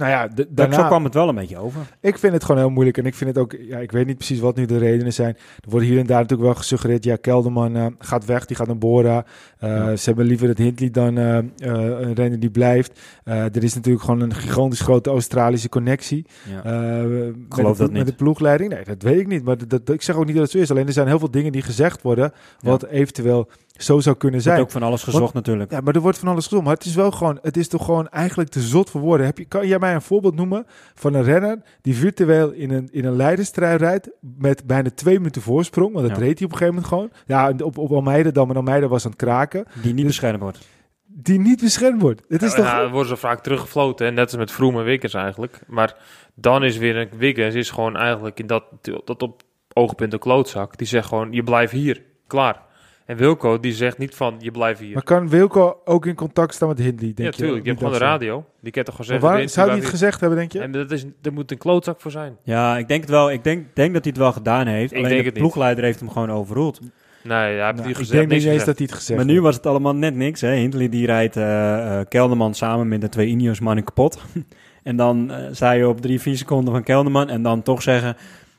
Speaker 1: Nou ja, d-
Speaker 2: Daarna, zo kwam het wel een beetje over.
Speaker 1: Ik vind het gewoon heel moeilijk. En ik vind het ook, ja, ik weet niet precies wat nu de redenen zijn. Er wordt hier en daar natuurlijk wel gesuggereerd. Ja, Kelderman eh, gaat weg, die gaat naar Bora. Eh,
Speaker 2: Ja.
Speaker 1: Ze hebben liever het Hindley dan eh, een renner die blijft. Er is natuurlijk gewoon een gigantisch grote Australische connectie.
Speaker 2: Ja.
Speaker 1: eh, met,
Speaker 2: Geloof
Speaker 1: de,
Speaker 2: dat
Speaker 1: met
Speaker 2: niet.
Speaker 1: de ploegleiding. Nee, dat weet ik niet. Maar dat, dat- ik zeg ook niet dat het zo is. Alleen er zijn heel veel dingen die gezegd worden. Wat eventueel zo zou kunnen
Speaker 2: Er wordt
Speaker 1: zijn.
Speaker 2: ook van alles gezocht natuurlijk.
Speaker 1: Ja, maar er wordt van alles gezond. Maar het is wel gewoon, het is toch gewoon eigenlijk te zot voor woorden. Heb je, kan jij mij een voorbeeld noemen van een renner die virtueel in een, in een leiderstrui rijdt met bijna twee minuten voorsprong? Want dat
Speaker 2: Ja.
Speaker 1: reed hij op een gegeven moment gewoon. Ja, op, op Almeida dan, maar Almeida was aan het kraken.
Speaker 2: Die niet beschermd wordt.
Speaker 1: Die niet beschermd wordt. Het is
Speaker 3: Ja,
Speaker 1: toch...
Speaker 3: ja, dan worden ze vaak teruggefloten, hè? net als met Vroom en Wiggins eigenlijk. Maar dan is weer een Wiggins is gewoon eigenlijk in dat, dat op oogpunt een klootzak. Die zegt gewoon, je blijft hier, klaar. En Wilco die zegt niet van, je blijft hier.
Speaker 1: Maar kan Wilco ook in contact staan met Hindley, denk
Speaker 3: ja, tuurlijk. Je hebt gewoon de radio. Die kan toch gewoon
Speaker 1: Maar
Speaker 3: zeggen...
Speaker 1: waar, zou hij het gezegd hebben, denk je?
Speaker 3: En dat is, er moet een klootzak voor zijn.
Speaker 2: Ja, ik denk het wel. Ik denk, denk dat hij het wel gedaan heeft.
Speaker 3: Ik
Speaker 2: Alleen
Speaker 3: denk
Speaker 2: de
Speaker 3: het niet.
Speaker 2: ploegleider heeft hem gewoon overruled.
Speaker 3: Nee, hij heeft
Speaker 1: Nou,
Speaker 3: niet
Speaker 1: ik
Speaker 3: gezegd.
Speaker 1: denk niet eens
Speaker 3: gezegd.
Speaker 1: dat hij het gezegd
Speaker 2: Maar nu was het allemaal net niks. Hè. Hindley die rijdt eh, eh, Kelderman samen met de twee Ineos mannen kapot. (laughs) en dan eh zei je op drie, vier seconden van Kelderman. En dan toch zeggen,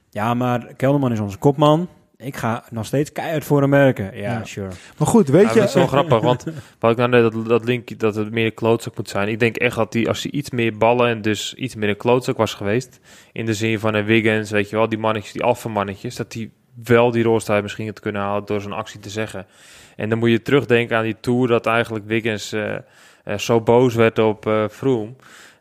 Speaker 2: ja maar Kelderman is onze kopman. Ik ga nog steeds keihard voor hem werken. Ja,
Speaker 1: Ja.
Speaker 2: sure.
Speaker 1: Maar goed, weet
Speaker 3: Ja,
Speaker 1: je...
Speaker 3: dat is wel grappig, want (laughs) wat ik nou net dat, dat linkje dat het meer een klootzak moet zijn. Ik denk echt dat die als hij iets meer ballen en dus iets meer een klootzak was geweest, in de zin van een Wiggins, weet je wel, die mannetjes, die alpha mannetjes, dat die wel die roosttijd misschien had kunnen halen door zo'n actie te zeggen. En dan moet je terugdenken aan die tour dat eigenlijk Wiggins eh, eh, zo boos werd op eh Froome.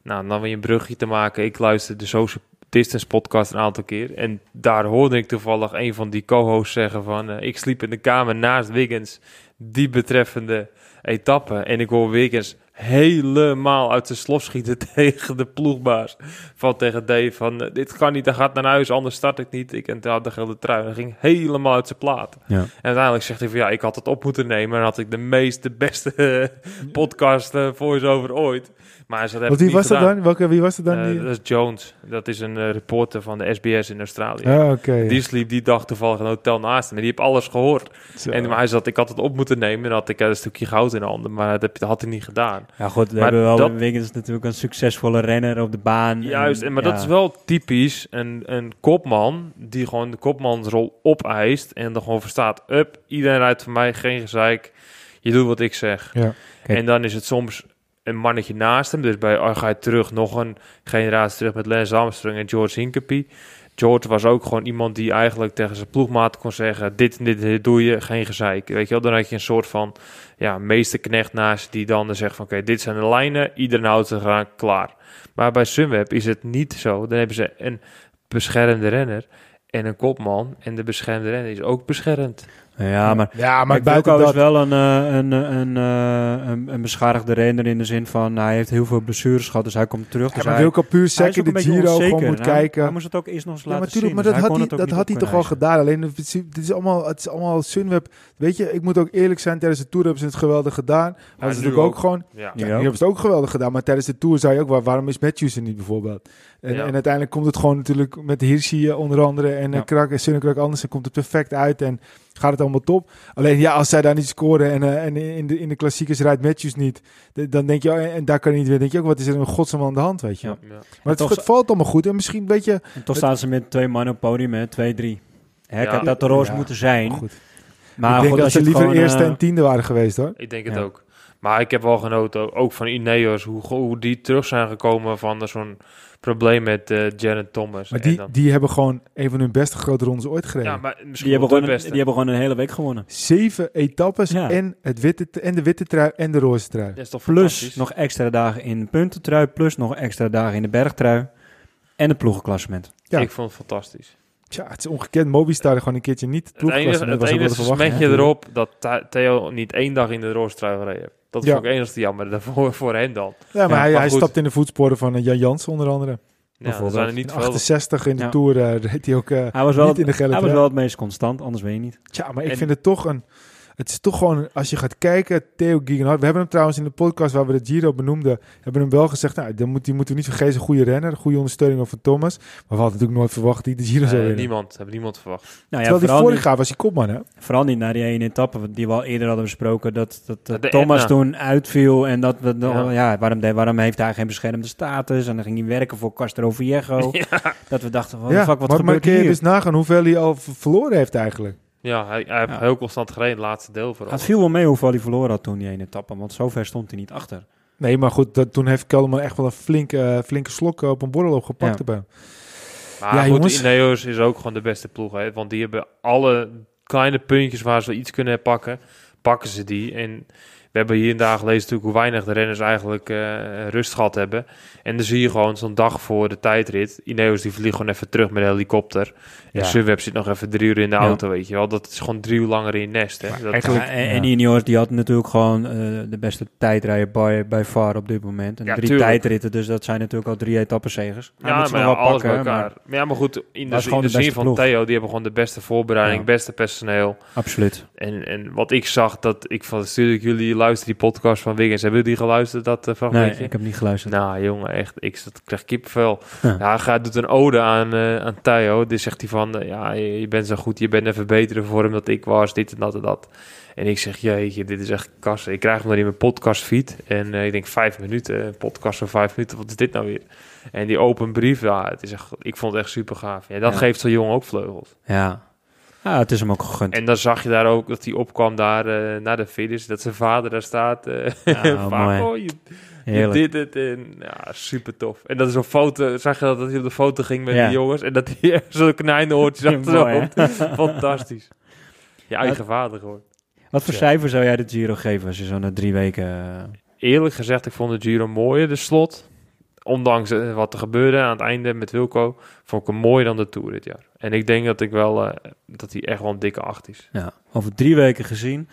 Speaker 3: Nou, dan weer een brugje te maken. Ik luisterde de Social Distance podcast een aantal keer. En daar hoorde ik toevallig een van die co-hosts zeggen van... eh, ik sliep in de kamer naast Wiggins, die betreffende etappe. En ik hoor Wiggins helemaal uit de slof schieten (laughs) tegen de ploegbaas. Van tegen Dave van, eh, dit kan niet, hij gaat naar huis, anders start ik niet. Ik en had de gele trui. Hij ging helemaal uit zijn plaat.
Speaker 2: Ja.
Speaker 3: En uiteindelijk zegt hij van, ja, ik had het op moeten nemen. En dan had ik de meest, de beste (laughs) podcast eh voice-over ooit. Maar ze
Speaker 1: Want wie was dat dan? Welke, wie was dat dan? die...
Speaker 3: dat is Jones. Dat is een eh, reporter van de SBS in Australië.
Speaker 1: Ah, oké.
Speaker 3: Die sliep die dag toevallig in een hotel naast hem. En die heeft alles gehoord.
Speaker 1: Zo.
Speaker 3: En maar hij zat, ik had het op moeten nemen. En had ik eh, een stukje goud in de handen. Maar dat, heb- dat had hij niet gedaan.
Speaker 2: Ja goed, we
Speaker 3: Maar
Speaker 2: hebben wel
Speaker 3: dat-
Speaker 2: Wiggins natuurlijk een succesvolle renner op de baan.
Speaker 3: Juist, en, maar
Speaker 2: ja.
Speaker 3: dat is wel typisch een, een kopman die gewoon de kopmansrol opeist en dan gewoon verstaat, up, iedereen rijdt van mij, geen gezeik, je doet wat ik zeg.
Speaker 1: Ja.
Speaker 2: Kijk.
Speaker 3: En dan is het soms een mannetje naast hem, dus bij oh, je terug, nog een generatie terug met Lance Armstrong en George Hincapie. George was ook gewoon iemand die eigenlijk tegen zijn ploegmaat kon zeggen, dit en dit, doe je, geen gezeik. Weet je wel, dan had je een soort van ja, meesterknecht naast die dan zegt van oké, dit zijn de lijnen, iedereen houdt zich eraan, klaar. Maar bij Sunweb is het niet zo. Dan hebben ze een beschermde renner en een kopman. En de beschermde renner is ook beschermd.
Speaker 2: Ja, maar
Speaker 1: Ja, maar
Speaker 2: maar
Speaker 1: buiten
Speaker 2: Wilco
Speaker 1: dat...
Speaker 2: is wel een, eh, een, eh, een, eh, een, een beschadigde renner in de zin van hij heeft heel veel blessures gehad, dus hij komt terug.
Speaker 1: Ja,
Speaker 2: Dus
Speaker 1: maar
Speaker 2: hij,
Speaker 1: Wilco puur zeker de Giro
Speaker 2: onzeker.
Speaker 1: gewoon moet
Speaker 2: Nou,
Speaker 1: kijken.
Speaker 2: Hij moest het ook eerst nog eens
Speaker 1: Ja,
Speaker 2: laten
Speaker 1: maar
Speaker 2: zien.
Speaker 1: maar
Speaker 2: dus
Speaker 1: dat had hij, dat had hij toch al gedaan. Alleen het is, allemaal, het is allemaal Sunweb. Weet je, ik moet ook eerlijk zijn. Tijdens de Tour hebben ze het geweldig gedaan. Maar is
Speaker 3: nu
Speaker 1: natuurlijk ook,
Speaker 3: ook.
Speaker 1: gewoon...
Speaker 3: Ja.
Speaker 1: Ja,
Speaker 2: Ja.
Speaker 1: nu hebben ze het ook geweldig gedaan. Maar tijdens de Tour zei je ook, waar, waarom is Matthews er niet bijvoorbeeld? En,
Speaker 3: Ja.
Speaker 1: en uiteindelijk komt het gewoon natuurlijk met Hirschi onder andere. En
Speaker 2: Ja.
Speaker 1: ja. Krak en Sunnekrak anders. Dan komt het perfect uit. En gaat het allemaal top. Alleen ja, als zij daar niet scoren en, eh, en in, de, in de klassiekers rijdt Matthews niet, de- dan denk je, oh, en daar kan hij niet weer, denk je ook, wat is er een godsnaam aan de hand, weet je.
Speaker 2: Ja.
Speaker 1: Maar het,
Speaker 2: toch-
Speaker 1: het valt allemaal goed en misschien, weet je,
Speaker 2: En toch staan ze met twee mannen op het podium, hè? Twee, drie. Hek
Speaker 3: Ja.
Speaker 2: had dat de roos
Speaker 1: Ja,
Speaker 2: moeten zijn.
Speaker 1: goed.
Speaker 2: Maar
Speaker 1: ik denk
Speaker 2: goed,
Speaker 1: dat
Speaker 2: als
Speaker 1: ze
Speaker 2: je
Speaker 1: liever
Speaker 2: gewoon,
Speaker 1: eerste
Speaker 2: eh,
Speaker 1: en tiende waren geweest, hoor.
Speaker 3: Ik denk het
Speaker 2: Ja.
Speaker 3: ook. Maar ik heb wel genoten, ook van Ineos, hoe, hoe die terug zijn gekomen van zo'n probleem met Janet Thomas.
Speaker 1: Maar
Speaker 3: En
Speaker 1: die,
Speaker 3: dan-
Speaker 1: die hebben gewoon een van hun beste grote rondes ooit gereden.
Speaker 3: ja, maar misschien
Speaker 2: Die hebben, gewoon
Speaker 3: de
Speaker 2: een,
Speaker 3: beste.
Speaker 2: die hebben gewoon een hele week gewonnen.
Speaker 1: Zeven etappes
Speaker 2: Ja.
Speaker 1: en, het witte, en de witte trui en de roze trui.
Speaker 3: Dat is toch
Speaker 2: Plus nog extra dagen in de puntentrui, plus nog extra dagen in de bergtrui. En het ploegenklassement.
Speaker 1: Ja.
Speaker 3: Ik vond het fantastisch.
Speaker 1: Tja, het is ongekend. Mobistar gewoon een keertje niet.
Speaker 3: Het enige, het
Speaker 1: was
Speaker 3: enige smetje
Speaker 1: hè.
Speaker 3: erop dat Theo niet één dag in de roze trui gereden heeft. Dat is
Speaker 1: Ja.
Speaker 3: ook het enige jammer (laughs) daarvoor voor hen dan.
Speaker 1: Ja, maar
Speaker 2: Ja,
Speaker 1: hij,
Speaker 3: maar
Speaker 1: hij stapt in de voetsporen van eh, Jan Jansen onder andere.
Speaker 3: Ja, er zijn er
Speaker 1: In
Speaker 3: niet veel.
Speaker 1: 68 in de
Speaker 2: Ja.
Speaker 1: Tour eh, reed hij ook eh,
Speaker 2: Hij was wel,
Speaker 1: niet in de gele
Speaker 2: hij was wel het meest constant, anders weet je niet.
Speaker 1: Tja, maar ik
Speaker 3: En-
Speaker 1: vind het toch een... Het is toch gewoon, als je gaat kijken, Theo Gegenhardt. We hebben hem trouwens in de podcast waar we de Giro benoemden, hebben hem wel gezegd, nou, die moeten we niet vergeten, een goede renner, goede ondersteuning van Thomas. Maar we hadden natuurlijk nooit verwacht die de Giro zou winnen.
Speaker 3: niemand, hebben niemand verwacht.
Speaker 2: Nou ja,
Speaker 1: Terwijl die
Speaker 2: vooral,
Speaker 1: vorig
Speaker 2: niet,
Speaker 1: jaar was hij kopman, hè?
Speaker 2: vooral niet naar die ene etappe die we al eerder hadden besproken. Dat, dat, dat
Speaker 3: De
Speaker 2: Thomas toen uitviel. En dat we
Speaker 3: Ja.
Speaker 2: ja. waarom, waarom heeft hij geen beschermde status? En dan ging hij werken voor Castro Viejo. (laughs)
Speaker 3: Ja,
Speaker 2: Dat we dachten, wat
Speaker 1: ja,
Speaker 2: de fuck, wat
Speaker 1: maar, maar
Speaker 2: gebeurt
Speaker 1: kun je
Speaker 2: hier?
Speaker 1: dus nagaan hoeveel hij al verloren heeft eigenlijk.
Speaker 3: Ja hij, hij heeft
Speaker 2: Ja.
Speaker 3: heel constant gereden, het laatste deel vooral.
Speaker 2: Het viel wel mee hoeveel hij verloren had toen die ene etappe. Want zover stond hij niet achter.
Speaker 1: Nee, maar goed, dat, toen heeft Kelderman echt wel een flinke, eh, flinke slok op een borrel opgepakt
Speaker 2: Ja.
Speaker 3: Maar.
Speaker 1: Ja,
Speaker 3: goed,
Speaker 1: jongens.
Speaker 3: Ineos is ook gewoon de beste ploeg. Hè? Want die hebben alle kleine puntjes waar ze iets kunnen pakken, pakken ze die. En we hebben hier en daar gelezen natuurlijk hoe weinig de renners eigenlijk eh, rust gehad hebben. En dan zie je gewoon zo'n dag voor de tijdrit. Ineos die vliegt gewoon even terug met een helikopter. En. Sunweb zit nog even drie uur in de
Speaker 2: Ja.
Speaker 3: auto, weet je wel. Dat is gewoon drie uur langer in je nest. Hè? Dat,
Speaker 1: eigenlijk-
Speaker 2: Ja, en, en Ineos die had natuurlijk gewoon eh, de beste tijdrijder bij, bij VAR op dit moment. En
Speaker 3: Ja,
Speaker 2: drie
Speaker 3: tuurlijk.
Speaker 2: tijdritten, dus dat zijn natuurlijk al drie etappenzegers.
Speaker 3: Ja, maar ja,
Speaker 2: wel
Speaker 3: alles
Speaker 2: pakken,
Speaker 3: bij elkaar.
Speaker 2: maar
Speaker 3: Maar, ja, maar goed, in de, in zin van
Speaker 2: ploeg.
Speaker 3: Theo, die hebben gewoon de beste voorbereiding,
Speaker 2: Ja.
Speaker 3: beste personeel.
Speaker 2: absoluut.
Speaker 3: En, en wat ik zag, dat ik van natuurlijk jullie luisteren die podcast van Wiggins. Hebben jullie die geluisterd, dat uh,
Speaker 2: Nee, ik heb niet geluisterd.
Speaker 3: Nou jongen, echt, ik, zat- krijg kippenvel.
Speaker 2: Ja.
Speaker 3: Ja, hij gaat, doet een ode aan, eh aan Theo. Dus zegt hij van, eh, ja, je, je bent zo goed, je bent even beter voor hem dat ik was, dit en dat en dat. En ik zeg, jeetje, dit is echt kassen. Ik krijg hem dan in mijn podcastfeed. En ik denk, vijf minuten, een podcast van vijf minuten, wat is dit nou weer? En die open brief, ja, het is echt, ik vond het echt super gaaf. Ja, dat
Speaker 2: Ja.
Speaker 3: geeft zo'n jongen ook vleugels.
Speaker 2: Ja. Ja, het is hem ook gegund.
Speaker 3: En dan zag je daar ook dat hij opkwam daar eh, naar de finish. Dat zijn vader daar staat. eh
Speaker 2: Ja, (laughs) mooi.
Speaker 3: oh, je, je dit het. En, ja, super tof. En dat is een foto. Zag je dat, dat hij op de foto ging met
Speaker 2: Ja.
Speaker 3: die jongens? En dat hij (laughs) zo'n knijnoortjes (laughs) achter zo? Fantastisch. Je eigen vader gewoon.
Speaker 2: Wat voor
Speaker 3: Ja.
Speaker 2: cijfer zou jij de Giro geven als je zo na drie weken... eh,
Speaker 3: Eerlijk gezegd, ik vond de Giro mooier, de slot. Ondanks eh, wat er gebeurde aan het einde met Wilco, vond ik hem mooier dan de Tour dit jaar. En ik denk dat ik wel, eh, dat hij echt wel een dikke acht is.
Speaker 2: ja, over drie weken gezien,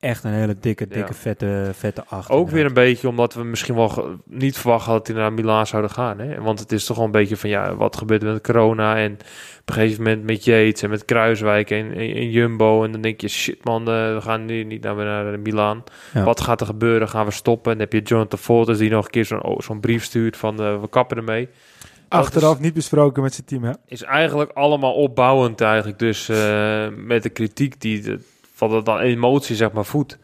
Speaker 2: echt een hele dikke, dikke,
Speaker 3: Ja.
Speaker 2: vette, vette acht.
Speaker 3: Ook weer een beetje omdat we misschien wel niet verwacht hadden dat hij naar Milaan zouden gaan. Hè? Want het is toch wel een beetje van ja, wat gebeurt er met corona en op een gegeven moment met Yates en met Kruiswijk en, en, en Jumbo. En dan denk je shit man, eh, we gaan nu niet naar, naar Milaan.
Speaker 2: Ja.
Speaker 3: Wat gaat er gebeuren? Gaan we stoppen? En dan heb je Jonathan Fortes die nog een keer zo'n oh, zo'n brief stuurt van eh, we kappen ermee.
Speaker 1: Achteraf niet besproken met zijn team, hè?
Speaker 3: Is eigenlijk allemaal opbouwend eigenlijk. Dus eh, met de kritiek die de, van dat dan emotie zeg maar voedt.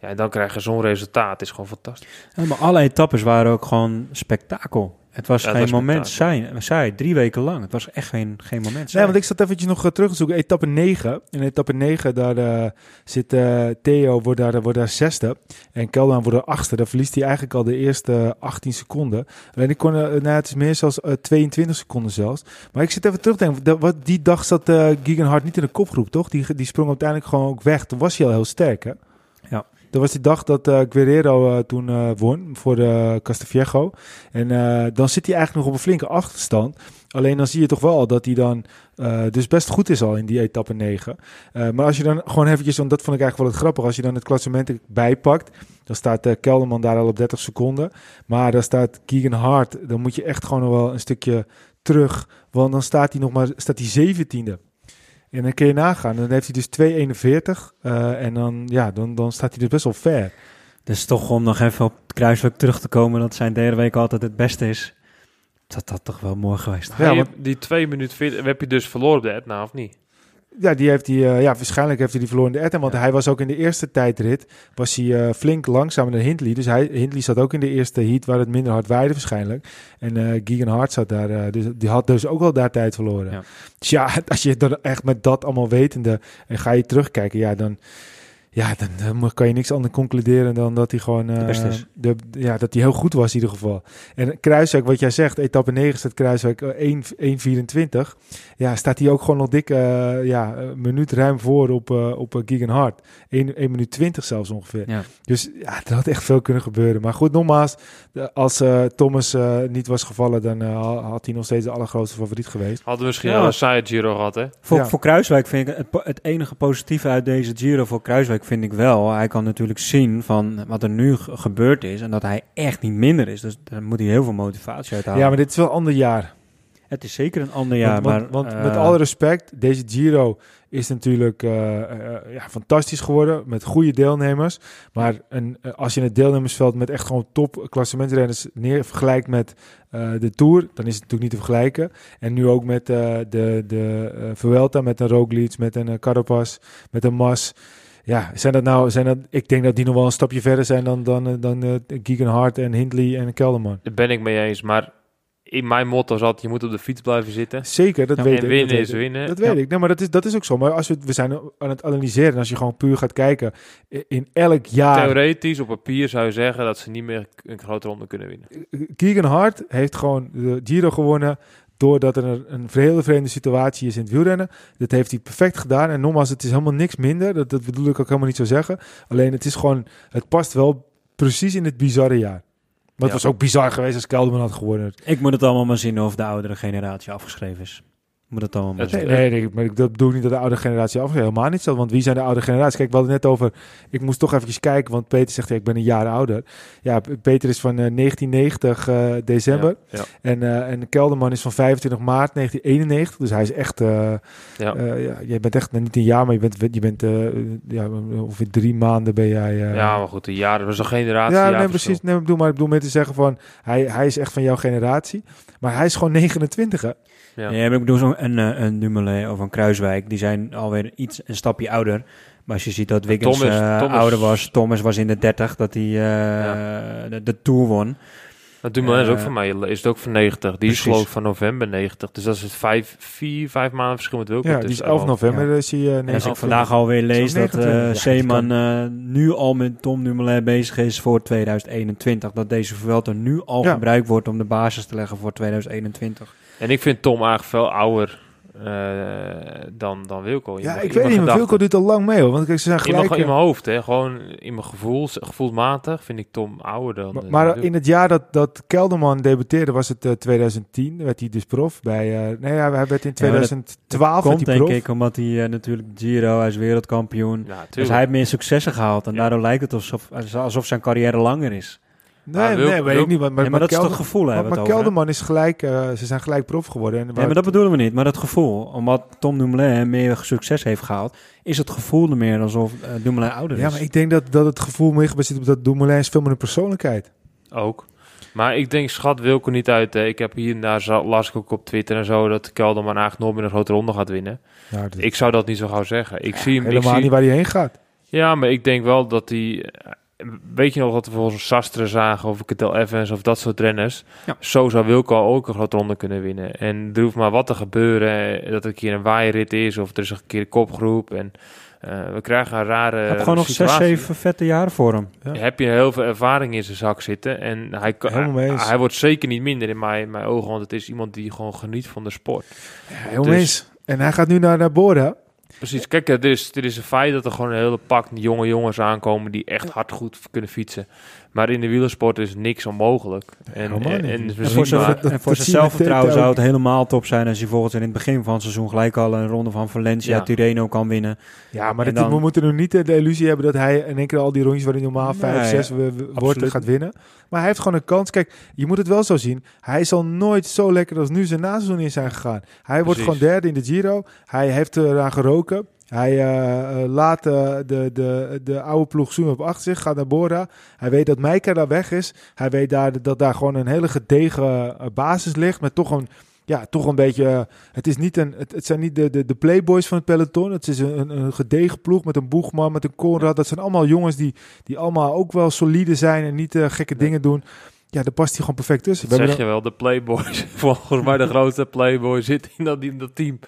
Speaker 3: Ja, en dan krijg je zo'n resultaat. Het is gewoon fantastisch.
Speaker 2: Ja, maar alle etappes waren ook gewoon spektakel. Het was
Speaker 3: Ja, het
Speaker 2: geen
Speaker 3: was
Speaker 2: moment saai, saai, drie weken lang. Het was echt geen, geen moment
Speaker 1: Nee, want ik zat eventjes nog eh, terug te zoeken. Etappe 9. In etappe 9, daar eh, zit eh, Theo, wordt daar, wordt daar zesde. En Kelderman wordt daar achtste. Daar verliest hij eigenlijk al de eerste 18 seconden. Alleen ik kon, eh, nou, het is meer zelfs eh, 22 seconden zelfs. Maar ik zit even terug te denken. Wat, die dag zat eh Gegenhard niet in de kopgroep, toch? Die, die sprong uiteindelijk gewoon ook weg. Toen was hij al heel sterk, hè? Dat was die dag dat eh Guerrero eh, toen eh, won voor de. En dan zit hij eigenlijk nog op een flinke achterstand. Alleen dan zie je toch wel dat hij dan dus best goed is al in die etappe 9. Eh, maar als je dan gewoon eventjes, want dat vond ik eigenlijk wel het grappig, als je dan het klassement erbij pakt, dan staat Kelderman daar al op 30 seconden. Maar dan staat Keegan Hart, dan moet je echt gewoon nog wel een stukje terug, want dan staat hij nog maar staat hij 17e. En dan kun je nagaan, dan heeft hij dus 2,41 eh, en dan, ja, dan, dan staat hij dus best wel ver.
Speaker 2: Dus toch om nog even op het kruiselijk terug te komen, dat zijn derde week altijd het beste is. Dat had toch wel mooi geweest.
Speaker 1: Ja,
Speaker 3: Ja,
Speaker 1: want-
Speaker 3: die twee minuten, veertig- heb je dus verloren op de Etna, of niet?
Speaker 1: Ja, die heeft hij, eh, ja, waarschijnlijk heeft hij die verloren in de Etten. Want
Speaker 2: Ja.
Speaker 1: hij was ook in de eerste tijdrit was hij, eh, flink langzamer dan Hindley. Dus hij, Hindley zat ook in de eerste heat waar het minder hard waaide waarschijnlijk. En eh Geegan Hart zat daar, dus die had dus ook wel daar tijd verloren.
Speaker 2: Ja.
Speaker 1: Dus ja, (laughs) als je dan echt met dat allemaal wetende en ga je terugkijken, ja, dan, ja, dan, dan kan je niks anders concluderen dan dat hij gewoon, eh, de, ja, dat hij heel goed was in ieder geval. En Kruiswijk, wat jij zegt, etappe 9 staat Kruiswijk eh, 1 1.24. Ja, staat hij ook gewoon nog dik, eh, ja, een minuut ruim voor op, eh op uh, Geegan Hart. 1, 1 minuut 20 zelfs ongeveer.
Speaker 2: Ja.
Speaker 1: Dus ja, er had echt veel kunnen gebeuren. Maar goed, nogmaals, als eh, Thomas eh, niet was gevallen, dan eh, ha- had hij nog steeds de allergrootste favoriet geweest.
Speaker 3: Hadden we misschien
Speaker 2: Ja.
Speaker 3: een saaie Giro gehad, hè?
Speaker 2: Voor,
Speaker 1: Ja.
Speaker 2: voor Kruiswijk vind ik het, het enige positieve uit deze Giro voor Kruiswijk vind ik wel. Hij kan natuurlijk zien van wat er nu ge- gebeurd is en dat hij echt niet minder is. Dus daar moet hij heel veel motivatie uit halen.
Speaker 1: Ja, maar dit is wel een ander jaar.
Speaker 2: Het is zeker een ander jaar,
Speaker 1: want,
Speaker 2: maar...
Speaker 1: want, want
Speaker 2: eh,
Speaker 1: met alle respect, deze Giro is natuurlijk eh, eh, ja, fantastisch geworden met goede deelnemers. Maar een, als je het deelnemersveld met echt gewoon top klassementsrenners neer vergelijkt met de Tour, dan is het natuurlijk niet te vergelijken. En nu ook met de, de Vuelta, met een Roglic, met een Carapaz, met een Mas. Ja, zijn dat nou, zijn dat, ik denk dat die nog wel een stapje verder zijn dan, dan, eh, dan eh, Geegan Hart en Hindley en Kelderman.
Speaker 3: Daar ben ik mee eens. Maar in mijn motto altijd, je moet op de fiets blijven zitten.
Speaker 1: Zeker, dat
Speaker 2: Ja,
Speaker 1: weet
Speaker 3: en
Speaker 1: ik.
Speaker 3: winnen
Speaker 1: dat weet
Speaker 3: is
Speaker 1: ik.
Speaker 3: winnen.
Speaker 1: Dat weet ik. Nee, maar dat is, dat is ook zo. Maar als we, we zijn aan het analyseren. En als je gewoon puur gaat kijken. In elk jaar.
Speaker 3: Theoretisch, op papier zou je zeggen dat ze niet meer een grote ronde kunnen winnen.
Speaker 1: Keegan Hart heeft gewoon de Giro gewonnen. Doordat er een, een hele vreemde situatie is in het wielrennen. Dat heeft hij perfect gedaan. En nogmaals, het is helemaal niks minder. Dat, dat bedoel ik ook helemaal niet zo zeggen. Alleen het is gewoon. Het past wel precies in het bizarre jaar. Maar het
Speaker 3: Ja.
Speaker 1: was ook bizar geweest als Kelderman had gewonnen.
Speaker 2: Ik moet het allemaal maar zien of de oudere generatie afgeschreven is. Moet allemaal zien.
Speaker 1: Nee, nee, nee, maar ik dat bedoel niet dat de oude generatie af helemaal niet zo. Want wie zijn de oude generatie? Kijk, we hadden net over. Ik moest toch eventjes kijken, want Peter zegt ja, ik ben een jaar ouder. Ja, Peter is van eh, 1990 eh, december.
Speaker 3: Ja, ja.
Speaker 1: En, eh, en Kelderman is van 25 maart 1991. Dus hij is echt. eh
Speaker 3: Ja.
Speaker 1: eh, ja, jij bent echt nou, niet een jaar, maar je bent, je bent eh, ja, ongeveer drie maanden ben jij. eh,
Speaker 3: ja, maar goed, de jaren, dat was een generatie.
Speaker 1: ja, nee, precies. Nee, ik bedoel, maar ik bedoel met te zeggen van hij, hij is echt van jouw generatie. Maar hij is gewoon 29. Hè?
Speaker 3: Ja.
Speaker 2: Ja, maar ik bedoel, zo'n een, eh, een Dumoulin of een Kruiswijk, die zijn alweer iets een stapje ouder. Maar als je ziet dat Wiggins
Speaker 3: Thomas-
Speaker 2: eh,
Speaker 3: Thomas-
Speaker 2: ouder was, Thomas was in de 30, dat hij eh, de, de Tour won.
Speaker 3: Maar Dumoulin is ook van mij, is het ook van 90. Die is
Speaker 2: precies.
Speaker 3: geloof ik van november 90. Dus dat is het vijf, vier, vijf maanden verschil met Wilco.
Speaker 1: Ja, die is 11 november. Is hij, eh,
Speaker 2: En als ik
Speaker 1: 29.
Speaker 2: vandaag alweer lees
Speaker 1: Is
Speaker 2: dat eh
Speaker 1: 29. Ja, die
Speaker 2: Zeeman eh, nu al met Tom Dumoulin bezig is voor 2021. Dat deze Vuelta nu al
Speaker 1: Ja.
Speaker 2: gebruikt wordt om de basis te leggen voor 2021.
Speaker 3: En ik vind Tom eigenlijk veel ouder eh, dan, dan Wilco. In
Speaker 1: Ja,
Speaker 3: mijn-
Speaker 1: ik weet niet, maar. Wilco doet al lang mee hoor. Want kijk, ze zijn
Speaker 3: In
Speaker 1: gelijk.
Speaker 3: mijn, in
Speaker 1: eh,
Speaker 3: mijn hoofd, hè. Gewoon in mijn gevoel, gevoelsmatig vind ik Tom ouder dan...
Speaker 1: Maar,
Speaker 3: dan
Speaker 1: maar
Speaker 3: Wilco.
Speaker 1: in het jaar dat, dat Kelderman debuteerde, was het eh, 2010, werd hij dus prof. Bij, eh, nee, hij hij werd in
Speaker 2: Ja, maar dat
Speaker 1: 2012 werd
Speaker 2: Komt
Speaker 1: hij
Speaker 2: denk ik omdat hij eh, natuurlijk Giro, hij is wereldkampioen.
Speaker 3: Ja,
Speaker 2: Dus hij heeft meer successen gehaald en
Speaker 3: Ja.
Speaker 2: daardoor lijkt het alsof, alsof zijn carrière langer is.
Speaker 1: Nee,
Speaker 3: Wil-
Speaker 1: nee, weet
Speaker 3: Wil-
Speaker 1: ik niet. Maar, maar,
Speaker 2: Nee, maar dat is toch gevoel
Speaker 1: maar? Kelderman is gelijk, eh, ze zijn gelijk prof geworden. En
Speaker 2: Nee, maar dat bedoelen we niet. Maar dat gevoel, omdat Tom Dumoulin meer succes heeft gehaald, is het gevoel er meer alsof eh, Dumoulin ouder is.
Speaker 1: ja, maar ik denk dat, dat het gevoel meer gebaseerd op dat Dumoulin is veel meer een persoonlijkheid.
Speaker 3: Ook. Maar ik denk, schat Wilco niet uit. hè. Ik heb hier en daar las ik ook op Twitter en zo... dat Kelderman eigenlijk nooit meer een grote ronde gaat winnen.
Speaker 1: Ja, dat-
Speaker 3: Ik zou dat niet zo gauw zeggen. Ik zie hem... ik
Speaker 1: helemaal
Speaker 3: zie-
Speaker 1: niet waar hij heen gaat.
Speaker 3: Ja, maar ik denk wel dat die... Weet je nog wat we volgens Sastre zagen of Cadel Evans of dat soort renners?
Speaker 2: Ja.
Speaker 3: Zo zou Wilco ook een grote ronde kunnen winnen. En er hoeft maar wat te gebeuren. eh, Dat er een keer een waaierrit is of er is een keer een kopgroep. En eh, we krijgen een rare
Speaker 2: Hij heeft gewoon nog zes, zeven vette jaren voor hem.
Speaker 1: Ja.
Speaker 3: Heb je heel veel ervaring in zijn zak zitten. En hij, kan-
Speaker 1: eens.
Speaker 3: hij wordt zeker niet minder in mijn, in mijn ogen. Want het is iemand die gewoon geniet van de sport.
Speaker 1: Ja, helemaal
Speaker 3: Dus-
Speaker 1: eens. En hij gaat nu naar, naar Bora.
Speaker 3: Precies, kijk, het is, het is een feit dat er gewoon een hele pak jonge jongens aankomen die echt hard goed kunnen fietsen. Maar in de wielersport is niks onmogelijk. En, en,
Speaker 2: voor
Speaker 3: maar-
Speaker 1: dat-
Speaker 2: en voor
Speaker 1: dat
Speaker 2: zijn zelfvertrouwen zou het helemaal top zijn als hij volgens in het begin van het seizoen gelijk al een ronde van Valencia,
Speaker 3: Ja.
Speaker 2: Tirreno kan winnen.
Speaker 1: Ja, maar
Speaker 2: En
Speaker 1: dat-
Speaker 2: dan-
Speaker 1: we moeten nu niet de, illusie hebben dat hij in één keer al die rondjes waar hij normaal
Speaker 2: Nee,
Speaker 1: 5, 6 wordt gaat winnen. Maar hij heeft gewoon een kans. Kijk, je moet het wel zo zien. Hij zal nooit zo lekker als nu zijn naseizoen in zijn gegaan. Hij wordt gewoon derde in de Giro. Hij heeft eraan geroken. Hij eh, eh, laat eh, de, de, de oude ploeg Zoom op achter zich, gaat naar Bora. Hij weet dat Meika daar weg is. Hij weet daar, dat daar gewoon een hele gedegen basis ligt met toch een ja, toch een beetje... het, is niet een, het, het zijn niet de, de, de playboys van het peloton. Het is een, een, gedegen ploeg met een Boegman, met een Conrad. Dat zijn allemaal jongens die, die allemaal ook wel solide zijn en niet gekke
Speaker 3: Nee.
Speaker 1: dingen doen. Ja, daar past hij gewoon perfect tussen.
Speaker 3: Dat zeg je wel, de Playboys. (laughs) Volgens mij de grootste Playboy zit in dat, in dat team.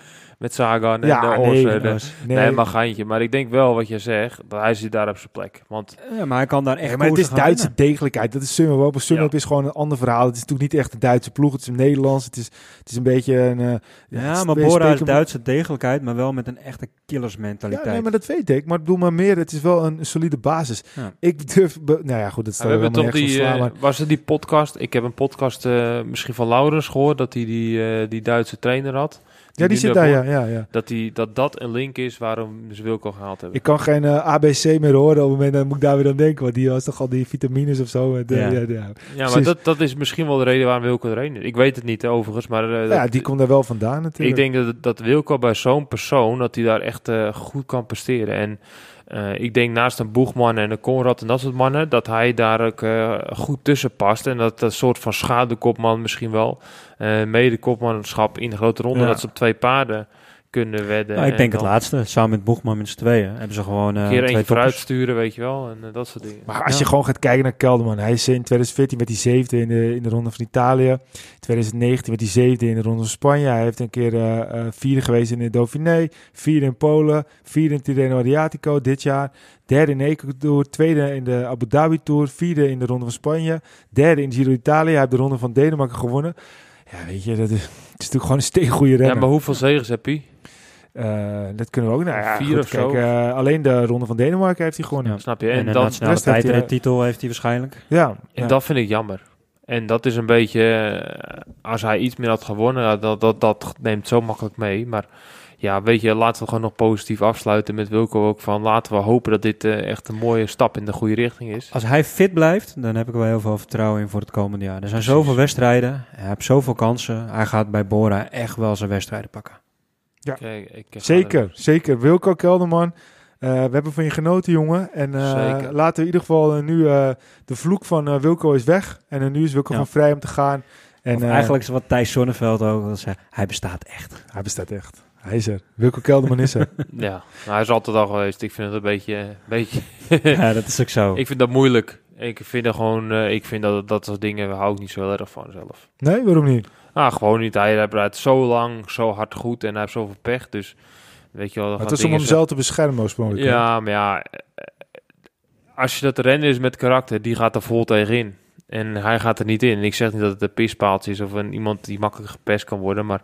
Speaker 3: Met Sagan en
Speaker 1: Ja,
Speaker 3: de
Speaker 1: nee,
Speaker 3: de-
Speaker 2: Dus-
Speaker 3: maar geintje. Maar ik denk wel wat je zegt, dat hij zit daar op zijn plek. Want
Speaker 2: Ja, maar hij kan daar echt
Speaker 1: Nee, maar het is Duitse
Speaker 2: winnen.
Speaker 1: degelijkheid. Dat is Sunweb
Speaker 3: Ja.
Speaker 1: is gewoon een ander verhaal. Het is natuurlijk niet echt een Duitse ploeg. Het is een Nederlands. Het is, het is een beetje een... eh,
Speaker 2: Ja,
Speaker 1: het
Speaker 2: maar Bora is Duitse degelijkheid, maar wel met een echte
Speaker 1: Ja,
Speaker 2: killersmentaliteit.
Speaker 1: nee, maar dat weet ik. Maar ik bedoel maar meer, het is wel een solide basis.
Speaker 2: Ja.
Speaker 1: Ik durf... nou ja, goed, dat
Speaker 3: we
Speaker 1: staat
Speaker 3: hebben
Speaker 1: helemaal
Speaker 3: toch
Speaker 1: nergens
Speaker 3: die,
Speaker 1: slaan,
Speaker 3: eh,
Speaker 1: maar-
Speaker 3: was het die podcast? Ik heb een podcast eh, misschien van Laurens gehoord, dat hij die, die Duitse trainer had.
Speaker 1: Ja, die zit daar, ja, ja, ja.
Speaker 3: Dat, die, dat dat een link is waarom ze Wilco gehaald hebben.
Speaker 1: Ik kan geen eh, ABC meer horen op het moment dat moet ik daar weer aan denken. Want die was toch al die vitamines of zo. eh, de-
Speaker 2: Ja.
Speaker 1: ja. Ja,
Speaker 3: ja, maar dat, dat is misschien wel de reden waarom Wilco erin is. Ik weet het niet overigens, maar... eh,
Speaker 1: ja,
Speaker 3: dat-
Speaker 1: die komt daar wel vandaan natuurlijk.
Speaker 3: Ik denk dat, dat Wilco bij zo'n persoon, dat hij daar echt eh, goed kan presteren. En eh, ik denk naast een Boegman en een Conrad en dat soort mannen, dat hij daar ook eh, goed tussen past. En dat dat soort van schaduwkopman misschien wel, eh mede-kopmanschap in de grote ronde,
Speaker 1: Ja.
Speaker 3: dat ze op twee paarden kunnen wedden.
Speaker 2: Nou, ik
Speaker 3: En
Speaker 2: denk het laatste. Samen met Boegman met z'n tweeën hebben ze gewoon eh
Speaker 3: Een keer eentje vooruit sturen, weet je wel, en eh, dat soort dingen.
Speaker 1: Maar als
Speaker 2: Ja.
Speaker 1: je gewoon gaat kijken naar Kelderman. Hij is in 2014 met die zevende in de, in de Ronde van Italië. In 2019 met die zevende in de Ronde van Spanje. Hij heeft een keer eh, eh, vierde geweest in de Dauphiné. Vierde in Polen. Vierde in Tirreno Adriatico dit jaar. Derde in de Eco-Tour. Tweede in de Abu Dhabi Tour. Vierde in de Ronde van Spanje. Derde in de Giro d'Italia. Hij heeft de Ronde van Denemarken gewonnen. Ja, weet je, dat is, het is natuurlijk gewoon een steengoede
Speaker 3: Ja,
Speaker 1: renner.
Speaker 3: maar hoeveel zegens heb hij?
Speaker 1: Eh, dat kunnen we ook. Nou ja,
Speaker 3: Vier
Speaker 1: goed,
Speaker 3: of zo.
Speaker 1: kijk, eh, alleen de Ronde van Denemarken heeft hij gewonnen.
Speaker 2: Ja.
Speaker 3: Snap je?
Speaker 2: En,
Speaker 3: En,
Speaker 2: de
Speaker 3: dan,
Speaker 2: nationale
Speaker 1: rest heeft hij,
Speaker 2: tijdrittitel heeft hij waarschijnlijk.
Speaker 1: Ja,
Speaker 3: En
Speaker 1: ja.
Speaker 3: dat vind ik jammer. En dat is een beetje, eh, als hij iets meer had gewonnen, dat, dat, dat neemt zo makkelijk mee. Maar ja, weet je, laten we gewoon nog positief afsluiten met Wilco ook van laten we hopen dat dit eh, echt een mooie stap in de goede richting is.
Speaker 2: Als hij fit blijft, dan heb ik er wel heel veel vertrouwen in voor het komende jaar. Er zijn
Speaker 3: Precies.
Speaker 2: zoveel wedstrijden, hij heeft zoveel kansen. Hij gaat bij Bora echt wel zijn wedstrijden pakken.
Speaker 3: Kijk, ik ga
Speaker 1: Zeker, zeker. Wilco Kelderman, eh, we hebben van je genoten, jongen. En eh, laten we in ieder geval eh, nu eh, de vloek van eh, Wilco is weg. En nu is Wilco
Speaker 2: Ja.
Speaker 1: gewoon vrij om te gaan. En eh,
Speaker 2: eigenlijk is wat Thijs Zonneveld ook wil zeggen. Hij bestaat echt.
Speaker 1: hij bestaat echt. Hij is er. Wilco Kelderman is er. (laughs)
Speaker 3: Ja, nou, hij is altijd al geweest. Ik vind het een beetje, een beetje (laughs)
Speaker 2: ja, dat is ook zo.
Speaker 3: ik vind dat moeilijk. Ik vind er gewoon, eh, ik vind dat dat soort dingen hou ik niet zo heel erg van zelf.
Speaker 1: Nee, waarom niet?
Speaker 3: Ah, gewoon niet. Hij hij rijdt zo lang, zo hard goed en hij heeft zoveel pech. Dus weet je wel.
Speaker 1: het is om hemzelf te beschermen oorspronkelijk. hè?
Speaker 3: Ja, maar ja, eh, als je dat rennen is met karakter, die gaat er vol tegenin. En hij gaat er niet in. En ik zeg niet dat het een pispaaltje is of een, iemand die makkelijk gepest kan worden. Maar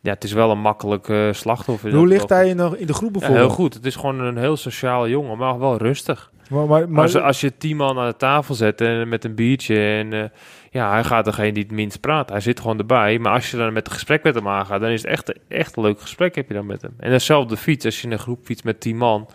Speaker 3: ja, het is wel een makkelijk eh, slachtoffer.
Speaker 1: Hoe ligt hij in de, in de groep
Speaker 3: Ja,
Speaker 1: bijvoorbeeld?
Speaker 3: heel goed. Het is gewoon een heel sociale jongen, maar wel rustig.
Speaker 1: Maar, maar, maar,
Speaker 3: als, als je tien man aan de tafel zet en met een biertje en eh, ja, hij gaat degene die het minst praat. Hij zit gewoon erbij. Maar als je dan met een gesprek met hem aangaat, dan is het echt, echt een leuk gesprek heb je dan met hem. En hetzelfde fiets. Als je in een groep fiets met tien man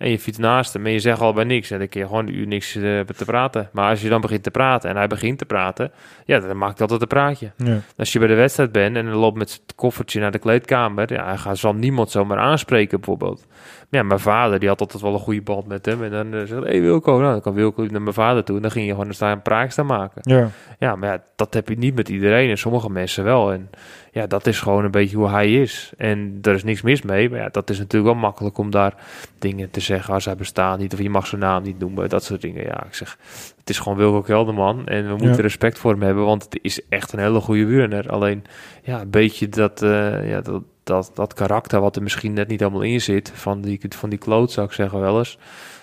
Speaker 3: en je fiets naast hem en je zegt al bij niks, en dan kun je gewoon een uur niks eh, te praten. Maar als je dan begint te praten en hij begint te praten, ja, dan maakt altijd een praatje.
Speaker 1: ja.
Speaker 3: Als je bij de wedstrijd bent en hij loopt met zijn koffertje naar de kleedkamer, ja, hij gaat, zal niemand zomaar aanspreken bijvoorbeeld. Maar ja, mijn vader, die had altijd wel een goede band met hem. En dan uh, zegt hé hey, Wilco, nou, dan kan Wilco naar mijn vader toe. En dan ging je gewoon staan een praat staan maken.
Speaker 1: ja.
Speaker 3: Ja, maar ja, dat heb je niet met iedereen. En sommige mensen wel. En ja, dat is gewoon een beetje hoe hij is. En er is niks mis mee. Maar ja, dat is natuurlijk wel makkelijk om daar dingen te zeggen als hij bestaat niet. Of je mag zijn naam niet noemen. Dat soort dingen. Ja, ik zeg, het is gewoon Wilco Kelderman. En we moeten
Speaker 1: Ja.
Speaker 3: respect voor hem hebben. Want het is echt een hele goede wielrenner. Alleen, ja, een beetje dat, eh, ja, dat, dat, dat karakter wat er misschien net niet helemaal in zit. Van die, van die kloot, zou ik zeggen wel eens.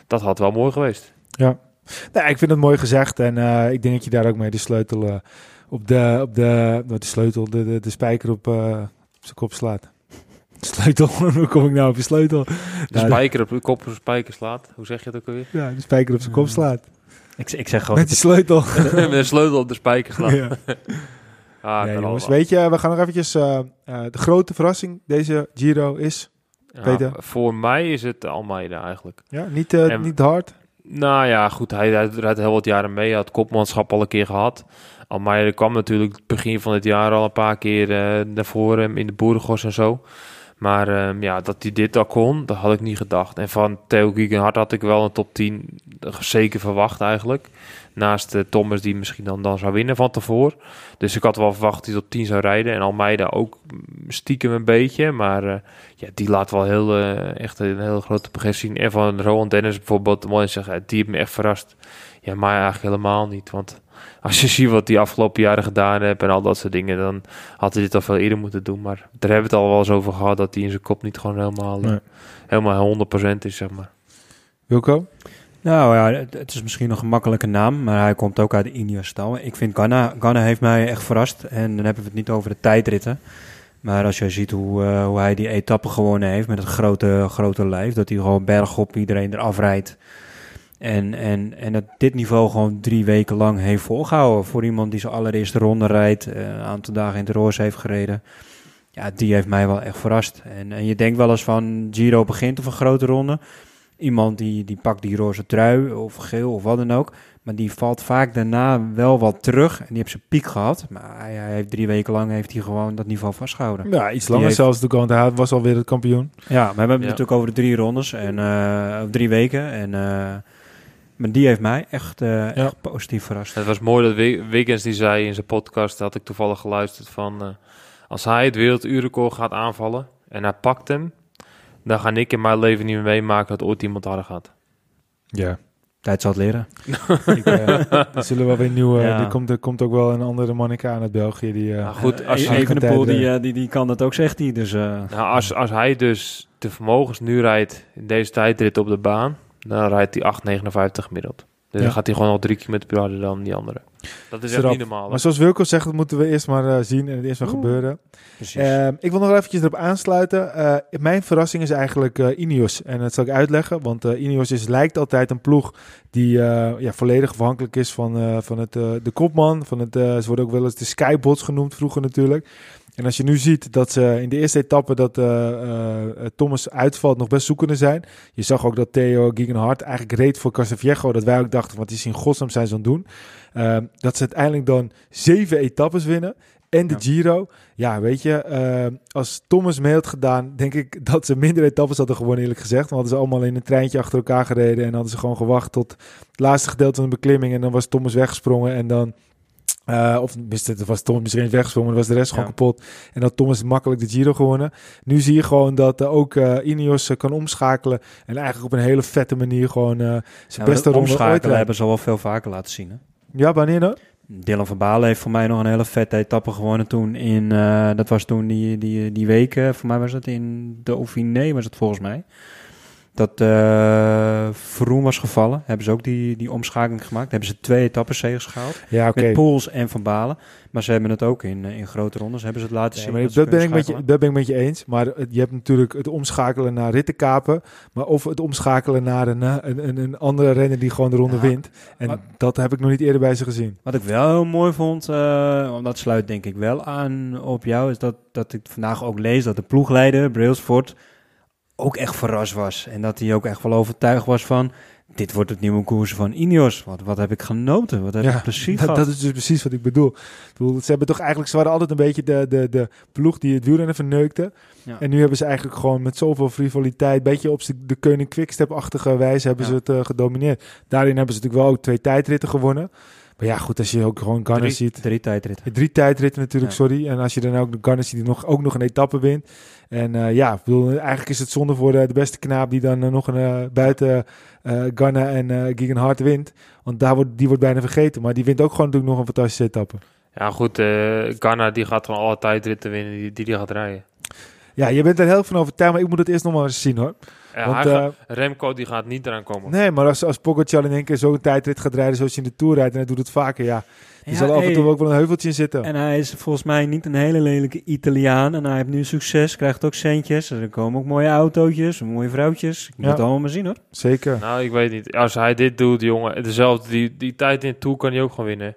Speaker 3: Dat had wel mooi geweest.
Speaker 1: Ja. Nou, ik vind het mooi gezegd en eh, ik denk dat je daar ook mee de sleutel eh, op de, op de, wat de sleutel, de, de, de spijker op, eh, op zijn kop slaat. (laughs) Sleutel, (laughs) hoe kom ik nou op je sleutel?
Speaker 3: De
Speaker 1: Nou,
Speaker 3: spijker op de kop op de spijker slaat. Hoe zeg je het ook alweer?
Speaker 1: Ja, de spijker op zijn kop slaat.
Speaker 2: Ik, ik zeg gewoon...
Speaker 1: Met die sleutel. (laughs)
Speaker 3: Met een sleutel op de spijker slaan.
Speaker 1: ja.
Speaker 3: Ah,
Speaker 1: Nee, jongens, weet je, we gaan nog eventjes, eh, eh, de grote verrassing deze Giro is,
Speaker 3: Ja,
Speaker 1: Peter?
Speaker 3: voor mij is het Almeida eigenlijk.
Speaker 1: ja, niet, eh,
Speaker 3: En-
Speaker 1: niet hard.
Speaker 3: Nou ja, goed, hij rijdt heel wat jaren mee. Hij had kopmanschap al een keer gehad. Almeida kwam natuurlijk begin van het jaar al een paar keer eh naar voren in de Boerengos en zo. Maar ehm, ja, dat hij dit al kon, dat had ik niet gedacht. En van Theo Gegenhardt had ik wel een top 10 zeker verwacht eigenlijk. Naast uh, Thomas die misschien dan, dan zou winnen van tevoren. Dus ik had wel verwacht dat hij tot 10 zou rijden. En Almeida ook stiekem een beetje. Maar ja, die laat wel heel, echt een hele grote progressie zien. En van Rowan Dennis bijvoorbeeld, zeggen, die heeft me echt verrast. Ja, maar eigenlijk helemaal niet. Want als je ziet wat hij afgelopen jaren gedaan heeft en al dat soort dingen, dan had hij dit al veel eerder moeten doen. Maar daar hebben we het al wel eens over gehad, dat hij in zijn kop niet gewoon helemaal, nee. helemaal 100% is, zeg maar.
Speaker 1: Wilco?
Speaker 2: Nou ja, het is misschien nog een makkelijke naam, maar hij komt ook uit de Ineos-stal. Ik vind Ghana, Ghana heeft mij echt verrast. En dan hebben we het niet over de tijdritten. Maar als je ziet hoe, uh, hoe hij die etappe gewonnen heeft met het grote, grote lijf, dat hij gewoon bergop iedereen eraf rijdt. En, en, en dat dit niveau gewoon drie weken lang heeft volgehouden. Voor iemand die zijn allereerste ronde rijdt, een aantal dagen in de roos heeft gereden. Ja, die heeft mij wel echt verrast. En, en je denkt wel eens van Giro begint of een grote ronde. Iemand die, die pakt die roze trui of geel of wat dan ook. Maar die valt vaak daarna wel wat terug. En die heeft zijn piek gehad. Maar hij, hij heeft drie weken lang heeft hij gewoon dat niveau vastgehouden.
Speaker 1: Ja, iets langer heeft... zelfs. Want hij was alweer het kampioen.
Speaker 2: Ja, maar we hebben het natuurlijk over de drie rondes. En uh, drie weken. En... Uh, maar die heeft mij echt, uh, ja. echt positief verrast.
Speaker 3: Het was mooi dat Wiggins die zei in zijn podcast, had ik toevallig geluisterd van... Uh, als hij het werelduurrecord gaat aanvallen en hij pakt hem... dan ga ik in mijn leven niet meer meemaken dat ooit iemand harder gaat.
Speaker 1: Ja.
Speaker 2: Tijd zal het leren. (laughs)
Speaker 1: ik, uh, er zullen wel weer nieuwe... Ja. Er, komt, er komt ook wel een andere manneke aan uit België. Die, uh,
Speaker 3: nou, goed, als
Speaker 2: je even de pool die, die, die kan dat ook, zegt hij. Dus,
Speaker 3: nou, als, als hij dus de vermogens nu rijdt in deze tijdrit op de baan dan rijdt hij 8,59 gemiddeld. Dus ja. dan gaat hij gewoon al drie kilometer per harder dan die andere. Dat is, echt niet normaal.
Speaker 1: Maar zoals Wilco zegt, dat moeten we eerst maar uh, zien en het eerst maar gebeuren. Uh, ik wil nog eventjes erop aansluiten. Uh, mijn verrassing is eigenlijk uh, Ineos. En dat zal ik uitleggen, want Ineos is, lijkt altijd een ploeg die ja, volledig afhankelijk is van, van het, de kopman. Van het, ze worden ook wel eens de skybots genoemd vroeger natuurlijk. En als je nu ziet dat ze in de eerste etappe dat uh, uh, Thomas uitvalt nog best zoekende zijn. Je zag ook dat Theo Gegenhardt eigenlijk reed voor Casaviejo. Dat wij ook dachten, wat is in godsnaam zijn ze aan doen. Uh, dat ze uiteindelijk dan zeven etappes winnen. En de ja. Giro. Ja, weet je, als Thomas mee had gedaan, denk ik dat ze minder etappes hadden gewonnen, eerlijk gezegd. Want hadden ze allemaal in een treintje achter elkaar gereden. En hadden ze gewoon gewacht tot het laatste gedeelte van de beklimming. En dan was Thomas weggesprongen. En dan uh, of het was Thomas misschien weggesprongen, was de rest ja. gewoon kapot. En dat Thomas makkelijk de Giro gewonnen. Nu zie je gewoon dat uh, ook uh, Ineos kan omschakelen. En eigenlijk op een hele vette manier gewoon zijn
Speaker 2: ja,
Speaker 1: beste ronde
Speaker 2: omschakelen hebben ze al wel veel vaker laten zien. Hè?
Speaker 1: Ja, wanneer?
Speaker 2: Dylan van Balen heeft voor mij nog een hele vette etappe gewonnen toen in... dat was toen die, die, die weken, voor mij was het in de Dauphiné was het volgens mij dat uh, Vroom was gevallen, hebben ze ook die, die omschakeling gemaakt. Hebben ze twee etappes gehaald.
Speaker 1: Ja, okay.
Speaker 2: Met Pools en Van Balen. Maar ze hebben het ook in, in grote rondes. Hebben ze het laten zien.
Speaker 1: Ja, dat, dat ben ik met je, dat ben ik met je eens. Maar je hebt natuurlijk het omschakelen naar rittenkapen. Maar of het omschakelen naar een, een, een, een andere renner die gewoon de ronde ja, wint. En dat heb ik nog niet eerder bij ze gezien.
Speaker 2: Wat ik wel heel mooi vond, uh, want dat sluit denk ik wel aan op jou, is dat, dat ik vandaag ook lees dat de ploegleider, Brailsford ook echt verrast was. En dat hij ook echt wel overtuigd was van... dit wordt het nieuwe koers van Ineos. Wat, wat heb ik genoten? Wat heb
Speaker 1: ja,
Speaker 2: ik precies (laughs)
Speaker 1: dat, dat, is dus precies wat ik bedoel. ik bedoel. Ze hebben toch eigenlijk... Ze waren altijd een beetje de, de, de ploeg die het wielrennen verneukte. Ja. En nu hebben ze eigenlijk gewoon met zoveel frivoliteit... beetje op de Koning Quickstep-achtige wijze hebben ja. ze het uh, gedomineerd. Daarin hebben ze natuurlijk wel ook twee tijdritten gewonnen. Maar ja, goed, als je ook gewoon Garner ziet.
Speaker 2: Drie tijdritten.
Speaker 1: Drie tijdritten natuurlijk, ja. sorry. En als je dan ook de Garner ziet die nog, ook nog een etappe wint. En uh, ja, ik bedoel, eigenlijk is het zonde voor de, de beste knaap die dan uh, nog een uh, buiten Garner en uh, Gegenhard wint. Want daar wordt, die wordt bijna vergeten. Maar die wint ook gewoon natuurlijk nog een fantastische etappe.
Speaker 3: Ja, goed. Uh, Garner die gaat van alle tijdritten winnen die, die die gaat rijden.
Speaker 1: Ja, je bent er heel van overtuigd, maar ik moet het eerst nog maar eens zien hoor.
Speaker 3: Ja, Want, uh, Remco die gaat niet eraan komen.
Speaker 1: Nee, maar als, als Pogacar in één keer zo'n tijdrit gaat rijden zoals je in de Tour rijdt en hij doet het vaker, ja. Die ja, zal af en toe ook wel een heuveltje in zitten.
Speaker 2: En hij is volgens mij niet een hele lelijke Italiaan. En hij heeft nu succes, krijgt ook centjes. Er komen ook mooie autootjes, mooie vrouwtjes. Ik moet ja. het allemaal maar zien hoor.
Speaker 1: Zeker.
Speaker 3: Nou, ik weet niet. Als hij dit doet, jongen, dezelfde, die, die tijd in de Tour kan hij ook gewoon winnen.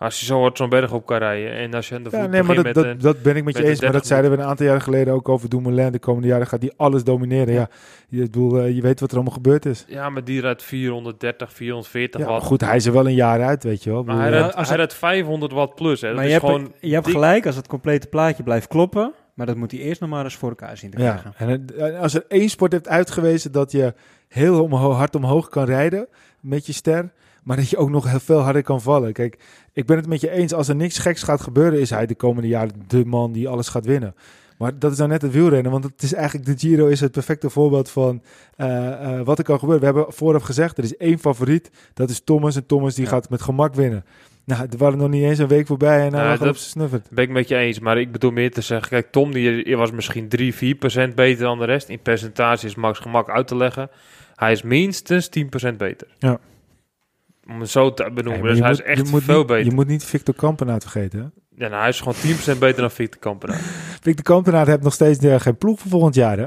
Speaker 3: Als je zo hard zo'n berg op kan rijden. En als je aan de
Speaker 1: ja, nee, maar dat,
Speaker 3: met,
Speaker 1: dat, dat, ben ik met je eens. Maar dat zeiden we een aantal jaren geleden ook over Dumoulin. De komende jaren gaat die alles domineren. Ja, ja je, bedoel, uh, je weet wat er allemaal gebeurd is.
Speaker 3: Ja, maar die rijdt 430, 440
Speaker 1: ja,
Speaker 3: watt.
Speaker 1: Goed, hij is er wel een jaar uit, weet je wel.
Speaker 3: Maar hij rijdt, hij rijdt 500 watt plus. Hè. Dat
Speaker 2: maar
Speaker 3: is
Speaker 2: je,
Speaker 3: gewoon
Speaker 2: hebt, je hebt gelijk, als het complete plaatje blijft kloppen... Maar dat moet hij eerst nog maar eens voor elkaar zien te
Speaker 1: Ja,
Speaker 2: krijgen.
Speaker 1: en het- en als er één sport heeft uitgewezen dat je heel omho- hard omhoog kan rijden met je ster, maar dat je ook nog heel veel harder kan vallen. Kijk, ik ben het met je eens, als er niks geks gaat gebeuren, is hij de komende jaren de man die alles gaat winnen. Maar dat is nou net het wielrennen, want het is eigenlijk de Giro is het perfecte voorbeeld van eh, eh, wat er kan gebeuren. We hebben vooraf gezegd, er is één favoriet, dat is Thomas. En Thomas die
Speaker 2: Ja.
Speaker 1: gaat met gemak winnen. Nou, er waren nog niet eens een week voorbij en hij
Speaker 3: Nou, dat-
Speaker 1: snuffert.
Speaker 3: Ben ik met je eens, maar ik bedoel meer te zeggen... Kijk, Tom die, was misschien 3, 4 procent beter dan de rest. In percentage is Max gemak uit te leggen. Hij is minstens 10 procent beter.
Speaker 1: Ja.
Speaker 3: Om het zo te benoemen.
Speaker 1: Nee,
Speaker 3: dus
Speaker 1: je
Speaker 3: hij
Speaker 1: moet-
Speaker 3: is echt veel
Speaker 1: niet-
Speaker 3: beter.
Speaker 1: Je moet niet Victor Kampenaert vergeten?
Speaker 3: Ja, nou, hij is gewoon 10 procent beter dan Victor Kampenaar. (laughs)
Speaker 1: Victor Kampenaert heeft nog steeds eh, geen ploeg voor volgend jaar, hè?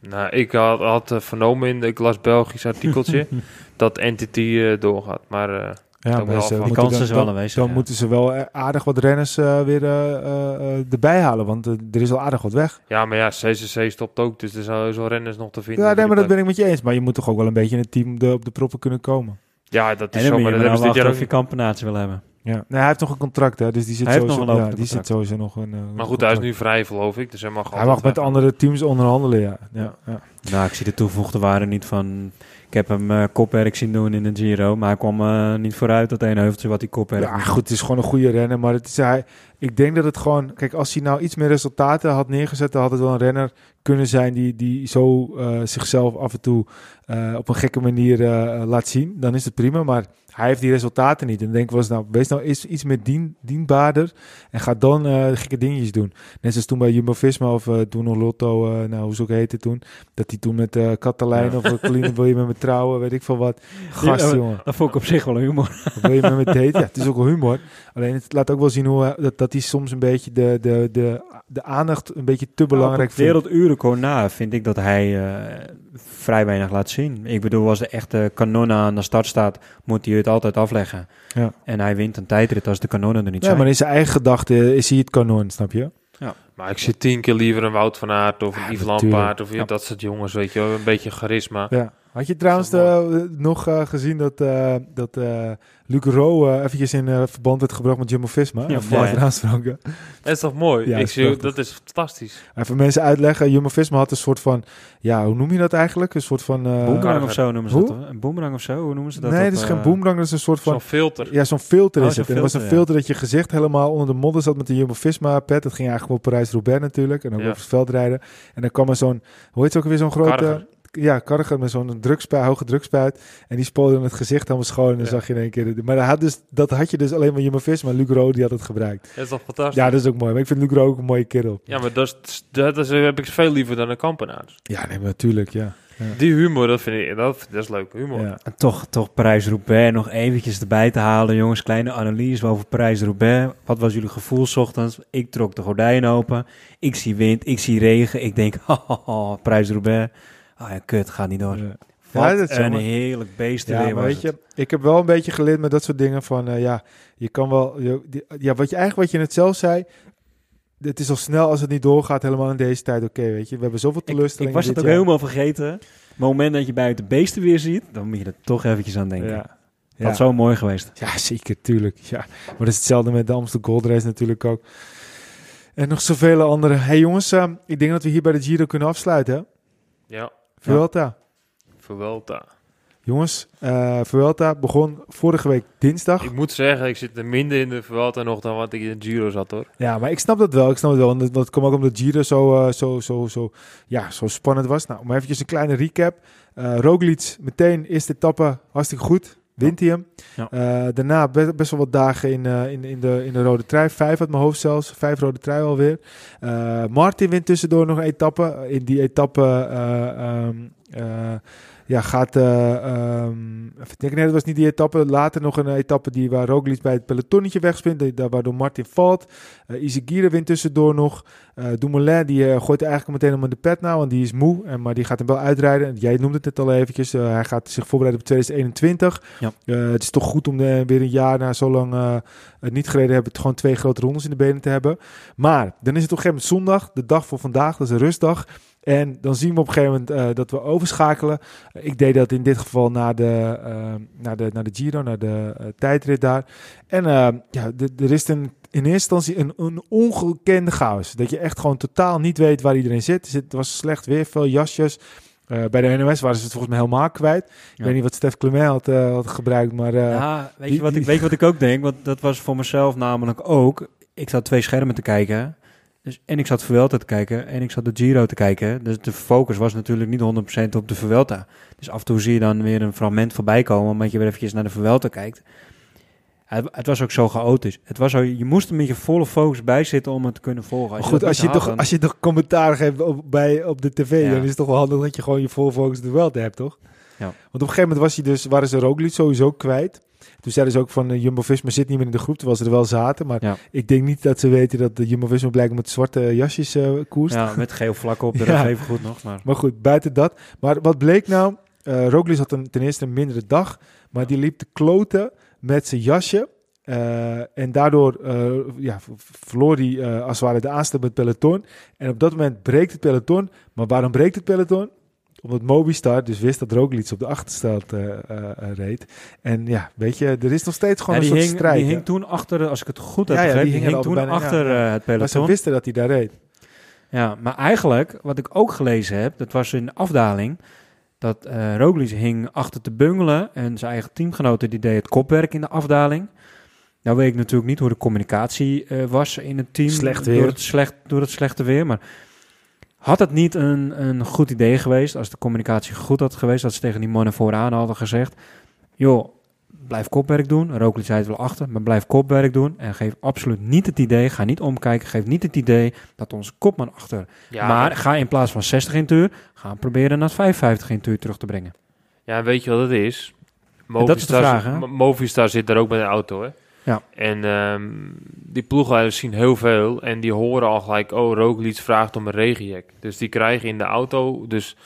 Speaker 3: nou, ik had, had eh, vernomen in de ik las Belgisch artikeltje... (laughs) dat Entity eh, doorgaat. Maar eh,
Speaker 1: Ja, ze
Speaker 2: Die kans is wel
Speaker 1: dan-
Speaker 2: aanwezig,
Speaker 1: Dan
Speaker 2: ja.
Speaker 1: moeten ze wel aardig wat renners eh, weer eh, eh, eh, erbij halen, want er is al aardig wat weg.
Speaker 3: ja, maar ja, CCC stopt ook. Dus er zijn zo renners nog te vinden.
Speaker 1: Ja, nee, maar dat ben ik met je eens. Maar je moet toch ook wel een beetje in het team de, op de proppen kunnen komen.
Speaker 3: Ja, dat
Speaker 2: En
Speaker 3: is
Speaker 2: dan
Speaker 3: zo. Maar
Speaker 2: je
Speaker 3: dat hebben ze dit jaar
Speaker 2: of je
Speaker 3: niet.
Speaker 2: kampenaartje wil hebben.
Speaker 1: Ja. Nee, hij heeft nog een contract, hè? Dus die zit
Speaker 2: Hij heeft
Speaker 1: sowieso,
Speaker 2: nog een
Speaker 1: ja, die zit sowieso nog een. eh,
Speaker 3: Maar goed, hij is nu vrij, geloof ik. Dus hij mag
Speaker 1: Hij mag met andere teams onderhandelen, ja. ja, ja.
Speaker 2: Nou, ik zie de toevoegde waarde niet van... Ik heb hem eh, kopwerk zien doen in de Giro, maar hij kwam eh, niet vooruit dat ene heuveltje wat hij kopwerk
Speaker 1: Ja, goed, het is gewoon een goede renner. Maar het is, hij, ik denk dat het gewoon... Kijk, als hij nou iets meer resultaten had neergezet... dan had het wel een renner kunnen zijn die, die zo eh, zichzelf af en toe eh, op een gekke manier eh, laat zien. Dan is het prima, maar hij heeft die resultaten niet. En dan denk ik eens, nou, wees nou eens iets meer dien, dienbaarder en ga dan gekke dingetjes doen. Net zoals toen bij Jumbo-Visma of toen nog Lotto, nou, hoe ze ook heette toen. Dat hij toen met Catalijn
Speaker 2: Ja.
Speaker 1: of Colline, wil je met me trouwen, weet ik veel wat. Gast,
Speaker 2: Ja,
Speaker 1: jongen.
Speaker 2: Dat vond ik op zich wel een humor.
Speaker 1: Wil je met me daten? Ja, het is ook wel humor. Alleen het laat ook wel zien hoe, hij- dat, dat hij soms een beetje de, de, de, de aandacht een beetje te belangrijk
Speaker 2: Op
Speaker 1: vindt.
Speaker 2: na vind ik dat hij eh, vrij weinig laat zien. Ik bedoel, als de echte kanon aan de start staat, moet hij het altijd afleggen.
Speaker 1: Ja.
Speaker 2: En hij wint een tijdrit als de kanonnen er niet
Speaker 1: Ja,
Speaker 2: zijn.
Speaker 1: maar in zijn eigen gedachte is hij het kanon, snap je?
Speaker 3: Maar ik zit tien keer liever een Wout van Aert of een
Speaker 1: Ja,
Speaker 3: Yves. Lampaard of
Speaker 2: Ja.
Speaker 3: dat soort jongens, weet je wel. Een beetje charisma.
Speaker 1: Ja. Had je trouwens eh, nog eh, gezien dat, eh dat eh Luc Rowe eventjes in verband werd gebracht met?
Speaker 2: Ja, mooi,
Speaker 1: later
Speaker 2: hè?
Speaker 1: aansproken. (laughs)
Speaker 3: Dat is toch mooi?
Speaker 1: Ja,
Speaker 3: ik zie, dat is fantastisch.
Speaker 1: Even mensen uitleggen. Jumbo-Visma had een soort van, ja, hoe noem je dat eigenlijk? Een soort van... eh,
Speaker 2: Boemerang of zo noemen ze
Speaker 1: Hoe?
Speaker 2: dat. Een boemerang of zo, hoe noemen ze dat?
Speaker 1: nee,
Speaker 2: op,
Speaker 1: dat is geen boemerang, dat is een soort van...
Speaker 3: Zo'n filter.
Speaker 1: Ja, zo'n filter
Speaker 2: Oh,
Speaker 1: is
Speaker 2: zo'n
Speaker 1: het. En dat was een
Speaker 2: filter,
Speaker 1: dat je gezicht helemaal onder de modder zat met de Jumbo-Visma-pet. Dat ging eigenlijk op Parijs-Roubaix natuurlijk. En ook
Speaker 3: Ja.
Speaker 1: over het veld rijden. En dan kwam er zo'n, hoe heet het ook weer, zo'n grote...
Speaker 3: Karger.
Speaker 1: Ja, karger met zo'n drukspuit, hoge drukspuit. En die spoelde in het gezicht helemaal schoon. En dan
Speaker 3: Ja.
Speaker 1: zag je in één keer... de- Maar dat had, dus, dat had je dus alleen maar Jumbo-Visma. Luc Rowe, die had het gebruikt.
Speaker 3: Dat is toch fantastisch?
Speaker 1: Ja, dat is ook mooi. Maar ik vind Luc Rowe ook een mooie kerel.
Speaker 3: Ja, maar dat, is, dat is, heb ik veel liever dan een kampenaar.
Speaker 1: Ja, nee, maar natuurlijk, ja.
Speaker 3: Die humor, dat vind ik, dat, dat is leuk humor.
Speaker 1: ja.
Speaker 2: En toch, toch Parijs-Roubaix nog eventjes erbij te halen, jongens. Kleine analyse over Parijs-Roubaix. Wat was jullie gevoel ochtends? Ik trok de gordijnen open. Ik zie wind, ik zie regen. Ik denk, (laughs) haha, Parijs-Roubaix. Ah ja, kut, gaat niet door.
Speaker 1: Ja.
Speaker 2: Wat
Speaker 1: Ja, dat is
Speaker 2: een
Speaker 1: jammer.
Speaker 2: heerlijk beest
Speaker 1: Ja,
Speaker 2: weer
Speaker 1: weet
Speaker 2: het.
Speaker 1: je, ik heb wel een beetje geleerd met dat soort dingen van, eh, ja, je kan wel, je- die- ja, wat je eigenlijk wat je net zelf zei, het is al snel als het niet doorgaat, helemaal in deze tijd, oké, weet je, we hebben zoveel
Speaker 2: Ik, ik
Speaker 1: teleurstellingen
Speaker 2: was het ook
Speaker 1: jaar.
Speaker 2: helemaal vergeten. Maar op het moment dat je buiten beesten weer ziet, dan moet je er toch eventjes aan denken.
Speaker 1: Ja.
Speaker 2: Dat
Speaker 1: Ja.
Speaker 2: zo mooi geweest.
Speaker 1: ja, zeker, tuurlijk. Ja. Maar dat is hetzelfde met de Amstel Gold Race natuurlijk ook. En nog zoveel andere. hey, jongens, eh, ik denk dat we hier bij de Giro kunnen afsluiten. hè?
Speaker 3: Ja,
Speaker 1: Vuelta.
Speaker 3: Vuelta.
Speaker 1: Jongens, eh Vuelta begon vorige week dinsdag.
Speaker 3: Ik moet zeggen, ik zit er minder in de Vuelta nog dan wat ik in de Giro zat, hoor.
Speaker 1: Ja, maar ik snap dat wel. Ik snap het wel. Want het kwam ook omdat Giro zo, eh, zo, zo, zo, ja, zo spannend was. Nou, maar eventjes een kleine recap. Eh Roglic meteen eerste etappe hartstikke goed. Wint hij hem.
Speaker 2: Ja.
Speaker 1: Eh, daarna be- best wel wat dagen in, eh, in, in, de, in de rode trui. Vijf uit mijn hoofd zelfs. Vijf rode trui alweer. Eh Martin wint tussendoor nog een etappe. In die etappe eh, ja, gaat... eh even denken, nee, dat was niet die etappe. Later nog een etappe die, waar Roglic bij het pelotonnetje wegspint. daar Waardoor Martin valt. Uh, Izagirre wint tussendoor nog. Uh, Dumoulin die uh, gooit eigenlijk meteen om in de pet nou, want die is moe. En, maar die gaat hem wel uitrijden. En Jij noemde het net al eventjes. Uh, hij gaat zich voorbereiden op 2021.
Speaker 2: Ja.
Speaker 1: Uh, het is toch goed om de, weer een jaar na zo lang uh, het niet gereden hebben... gewoon twee grote rondes in de benen te hebben. Maar dan is het op een gegeven moment zondag. De dag voor vandaag, dat is een rustdag. En dan zien we op een gegeven moment uh, dat we overschakelen. ik deed dat in dit geval naar de, uh, naar de, naar de Giro, naar de uh, tijdrit daar. En ja, er is een in eerste instantie een, een ongekende chaos. Dat je echt gewoon totaal niet weet waar iedereen zit. Het was slecht weer, veel jasjes. Eh, bij de NOS waren ze het volgens mij helemaal kwijt. Ik weet niet wat Stef Clement had, eh, had gebruikt, maar... eh,
Speaker 2: ja, weet,
Speaker 1: die-
Speaker 2: je wat ik, weet je wat ik ook denk? Want dat was voor mezelf namelijk ook. Ik zat twee schermen te kijken. Dus, en ik zat Vuelta te kijken en ik zat de Giro te kijken. Dus de focus was natuurlijk niet 100% op de Vuelta. Dus af en toe zie je dan weer een fragment voorbij komen... omdat je weer eventjes naar de Vuelta kijkt. Het, het was ook zo chaotisch. Het was zo, je moest er met je volle focus bij zitten om het te kunnen volgen. Je
Speaker 1: goed,
Speaker 2: dat
Speaker 1: als je, toch,
Speaker 2: dan-
Speaker 1: als je toch commentaar geeft op, bij, op de tv,
Speaker 2: Ja.
Speaker 1: dan is het toch wel handig dat je gewoon je full focus de Welt hebt, toch?
Speaker 2: Ja.
Speaker 1: Want op een gegeven moment was hij dus, waren ze Roglic sowieso kwijt. Toen zeiden ze ook van uh, Jumbo-Visma zit niet meer in de groep, terwijl ze er wel zaten. Maar
Speaker 2: Ja.
Speaker 1: ik denk niet dat ze weten dat de Jumbo-Visma blijkbaar met zwarte jasjes eh koerst.
Speaker 2: Ja, met geel vlakken op de (laughs)
Speaker 1: Ja.
Speaker 2: even goed nog. Maar
Speaker 1: Maar goed, buiten dat. Maar wat bleek nou? eh Roglic had een, ten eerste een mindere dag, maar die liep te kloten met zijn jasje. Eh, en daardoor eh, ja, verloor hij eh, als het ware de aansluit met het peloton. En op dat moment breekt het peloton. Maar waarom breekt het peloton? Omdat Mobistar dus wist dat Roglic op de achterstand eh, eh, eh, reed. En ja, weet je, er is nog steeds gewoon
Speaker 2: Ja,
Speaker 1: een soort
Speaker 2: hing,
Speaker 1: strijd.
Speaker 2: die hing toen achter, als ik het goed heb
Speaker 1: Ja, ja,
Speaker 2: begrepen,
Speaker 1: die
Speaker 2: die
Speaker 1: hingen
Speaker 2: hing toen
Speaker 1: bijna-
Speaker 2: achter het
Speaker 1: maar ze
Speaker 2: peloton.
Speaker 1: wisten dat hij daar reed.
Speaker 2: Ja, maar eigenlijk, wat ik ook gelezen heb, dat was in de afdaling, dat Roglic hing achter te bungelen en zijn eigen teamgenoten die deed het kopwerk in de afdaling. Nou weet ik natuurlijk niet hoe de communicatie was in het team
Speaker 1: Slecht weer.
Speaker 2: Door, het slecht, door het slechte weer, maar had het niet een, een goed idee geweest als de communicatie goed had geweest, dat ze tegen die mannen vooraan hadden gezegd, joh, blijf kopwerk doen. Roglic zei het wel achter, maar blijf kopwerk doen en geef absoluut niet het idee, ga niet omkijken, geef niet het idee dat onze kopman achter
Speaker 3: Ja,
Speaker 2: maar ga in plaats van 60 in het uur, gaan proberen naar 55 in het uur terug te brengen.
Speaker 3: Ja, weet je wat het is?
Speaker 2: dat is de vraag, hè?
Speaker 3: Movistar zit daar ook met een auto, hè?
Speaker 2: Ja.
Speaker 3: En ehm, die ploegleiders zien heel veel en die horen al gelijk, oh, Roglic vraagt om een regenjack. Dus die krijgen in de auto, dus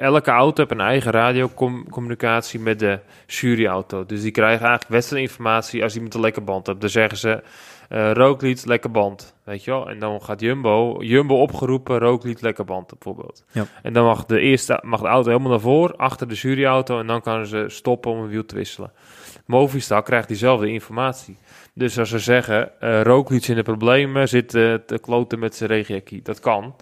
Speaker 3: elke auto heeft een eigen radiocommunicatie met de juryauto. Dus die krijgen eigenlijk wedstrijdinformatie als iemand een lekke band hebt. Dan zeggen ze, eh Roglic, lekke band, weet je wel. En dan gaat Jumbo, Jumbo opgeroepen, Roglic, lekke band bijvoorbeeld.
Speaker 2: Ja.
Speaker 3: En dan mag de eerste mag de auto helemaal naar voren, achter de juryauto. En dan kunnen ze stoppen om een wiel te wisselen. Movistar krijgt diezelfde informatie. Dus als ze zeggen, eh Roglic in de problemen, zit eh, te kloten met zijn regenjackie. Dat kan.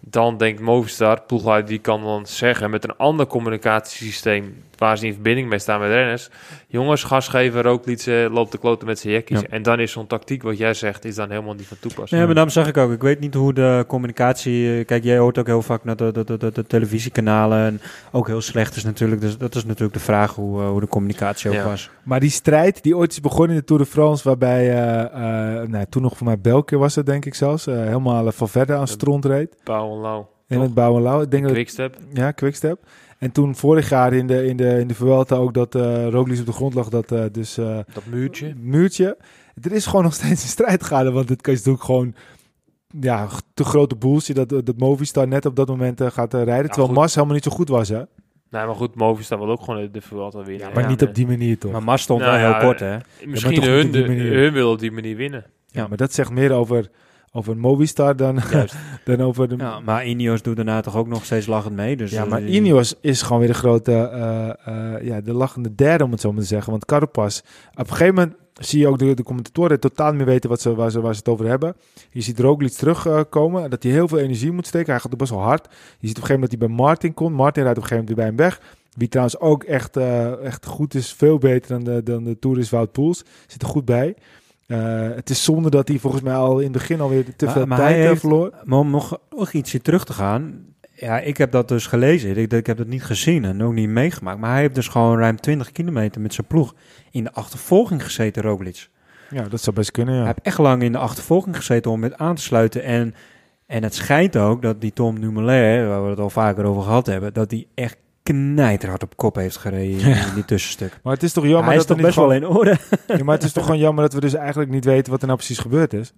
Speaker 3: Dan denkt Movistar, ploegleider, die kan dan zeggen met een ander communicatiesysteem waar ze in verbinding mee staan met renners. Jongens, gas geven, Roglic eh, loopt te kloten met zijn jackies.
Speaker 2: Ja.
Speaker 3: En dan is zo'n tactiek wat jij zegt, is dan helemaal niet van toepassing.
Speaker 2: Nee, maar daarom zeg ik ook, ik weet niet hoe de communicatie... eh, Kijk, jij hoort ook heel vaak naar de, de, de, de, de televisiekanalen en ook heel slecht is natuurlijk. Dus dat is natuurlijk de vraag hoe, eh, hoe de communicatie ook
Speaker 3: Ja.
Speaker 2: was.
Speaker 1: Maar die strijd die ooit is begonnen in de Tour de France, waarbij eh, eh, nou, toen nog voor mij Belke was het denk ik zelfs, eh, helemaal van verder aan stront reed.
Speaker 3: Pauw en Lau.
Speaker 1: In
Speaker 3: Toch?
Speaker 1: het Bouwenlauw. Ik denk dat
Speaker 3: Quickstep.
Speaker 1: Ja, Quickstep. En toen vorig jaar in de, in de, in de Vuelta ook dat eh Roglic op de grond lag, dat eh, dus eh,
Speaker 3: Dat muurtje.
Speaker 1: muurtje. Er is gewoon (laughs) nog steeds een strijd gaande, want dit is natuurlijk gewoon ja, te grote bullshit dat, dat Movistar net op dat moment eh, gaat rijden, terwijl
Speaker 3: goed.
Speaker 1: Mas helemaal niet zo goed was, hè?
Speaker 3: Nee, maar goed, Movistar wil ook gewoon de Vuelta winnen.
Speaker 2: Ja,
Speaker 1: Maar
Speaker 3: Ja,
Speaker 1: niet
Speaker 3: nee.
Speaker 1: op die manier, toch?
Speaker 2: Maar Mas stond
Speaker 3: Nou
Speaker 2: wel
Speaker 3: ja,
Speaker 2: heel kort, hè?
Speaker 3: Misschien hun, de, hun willen op die manier winnen.
Speaker 1: Ja, maar dat zegt meer over, over Movistar dan, (laughs) dan over de...
Speaker 2: Ja, maar Ineos doet daarna toch ook nog steeds lachend mee. Dus,
Speaker 1: Ja,
Speaker 2: eh,
Speaker 1: maar
Speaker 2: die-
Speaker 1: Ineos is gewoon weer de grote, eh, eh, ja, de lachende derde, om het zo maar te zeggen. Want Carapaz, op een gegeven moment zie je ook de, de commentatoren totaal niet meer weten wat ze, waar, ze, waar ze het over hebben. Je ziet Roglic terugkomen, dat hij heel veel energie moet steken. Hij gaat ook best wel hard. Je ziet op een gegeven moment dat hij bij Martin komt. Martin rijdt op een gegeven moment weer bij hem weg. Wie trouwens ook echt, eh, echt goed is, veel beter dan de, dan de Tour is Wout Poels. Zit er goed bij. Eh, het is zonde dat hij volgens mij al in het begin alweer te
Speaker 2: Maar-
Speaker 1: veel
Speaker 2: maar
Speaker 1: tijd heeft verloren.
Speaker 2: Maar om nog, nog ietsje terug te gaan. Ja, ik heb dat dus gelezen. Ik, ik heb het niet gezien en ook niet meegemaakt. Maar hij heeft dus gewoon ruim 20 kilometer met zijn ploeg in de achtervolging gezeten, Roglic.
Speaker 1: Ja, dat zou best kunnen, ja.
Speaker 2: Hij heeft echt lang in de achtervolging gezeten om met aan te sluiten. En, en het schijnt ook dat die Tom Dumoulin, waar we het al vaker over gehad hebben, dat hij echt knijterhard op kop heeft gereden in- in die tussenstuk.
Speaker 1: Maar het is toch jammer
Speaker 2: hij is
Speaker 1: dat er
Speaker 2: toch best wel in orde.
Speaker 1: Ja, maar het is toch gewoon jammer dat we dus eigenlijk niet weten wat er nou precies gebeurd is.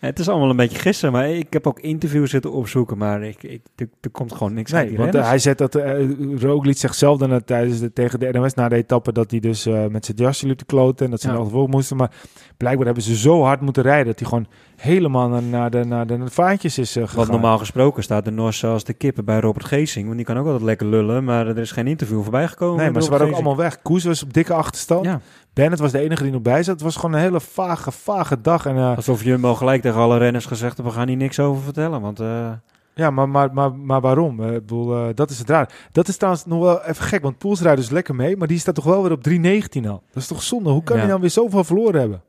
Speaker 2: Het is allemaal een beetje gissen, maar ik heb ook interviews zitten opzoeken, maar ik, ik, er, er komt gewoon niks uit
Speaker 1: Nee,
Speaker 2: die
Speaker 1: want eh,
Speaker 2: renners.
Speaker 1: hij zegt dat uh, Roglic zegt zelf dan tijdens de, tegen de NOS na de etappe dat hij dus eh, met zijn jasje liep te kloten en dat ze
Speaker 2: Ja.
Speaker 1: nog voor moesten. Maar blijkbaar hebben ze zo hard moeten rijden dat hij gewoon helemaal naar, naar, de, naar de vaantjes is gegaan.
Speaker 2: Want normaal gesproken staat de Nos als de kippen bij Robert Geesing. Want die kan ook altijd lekker lullen, maar er is geen interview voorbij gekomen.
Speaker 1: Nee, maar ze waren ook allemaal weg. Koes was op dikke achterstand.
Speaker 2: Ja,
Speaker 1: Bennett was de enige die nog bij zat. Het was gewoon een hele vage, vage dag. En, eh,
Speaker 2: alsof Jumbo gelijk tegen alle renners gezegd heeft, we gaan hier niks over vertellen. Want eh,
Speaker 1: ja, maar, maar, maar, maar waarom? Eh, ik bedoel, dat is het raar. Dat is trouwens nog wel even gek, want Poels rijdt dus lekker mee. Maar die staat toch wel weer op 3.19 al. Dat is toch zonde? Hoe kan
Speaker 2: Ja.
Speaker 1: hij dan weer zoveel verloren hebben?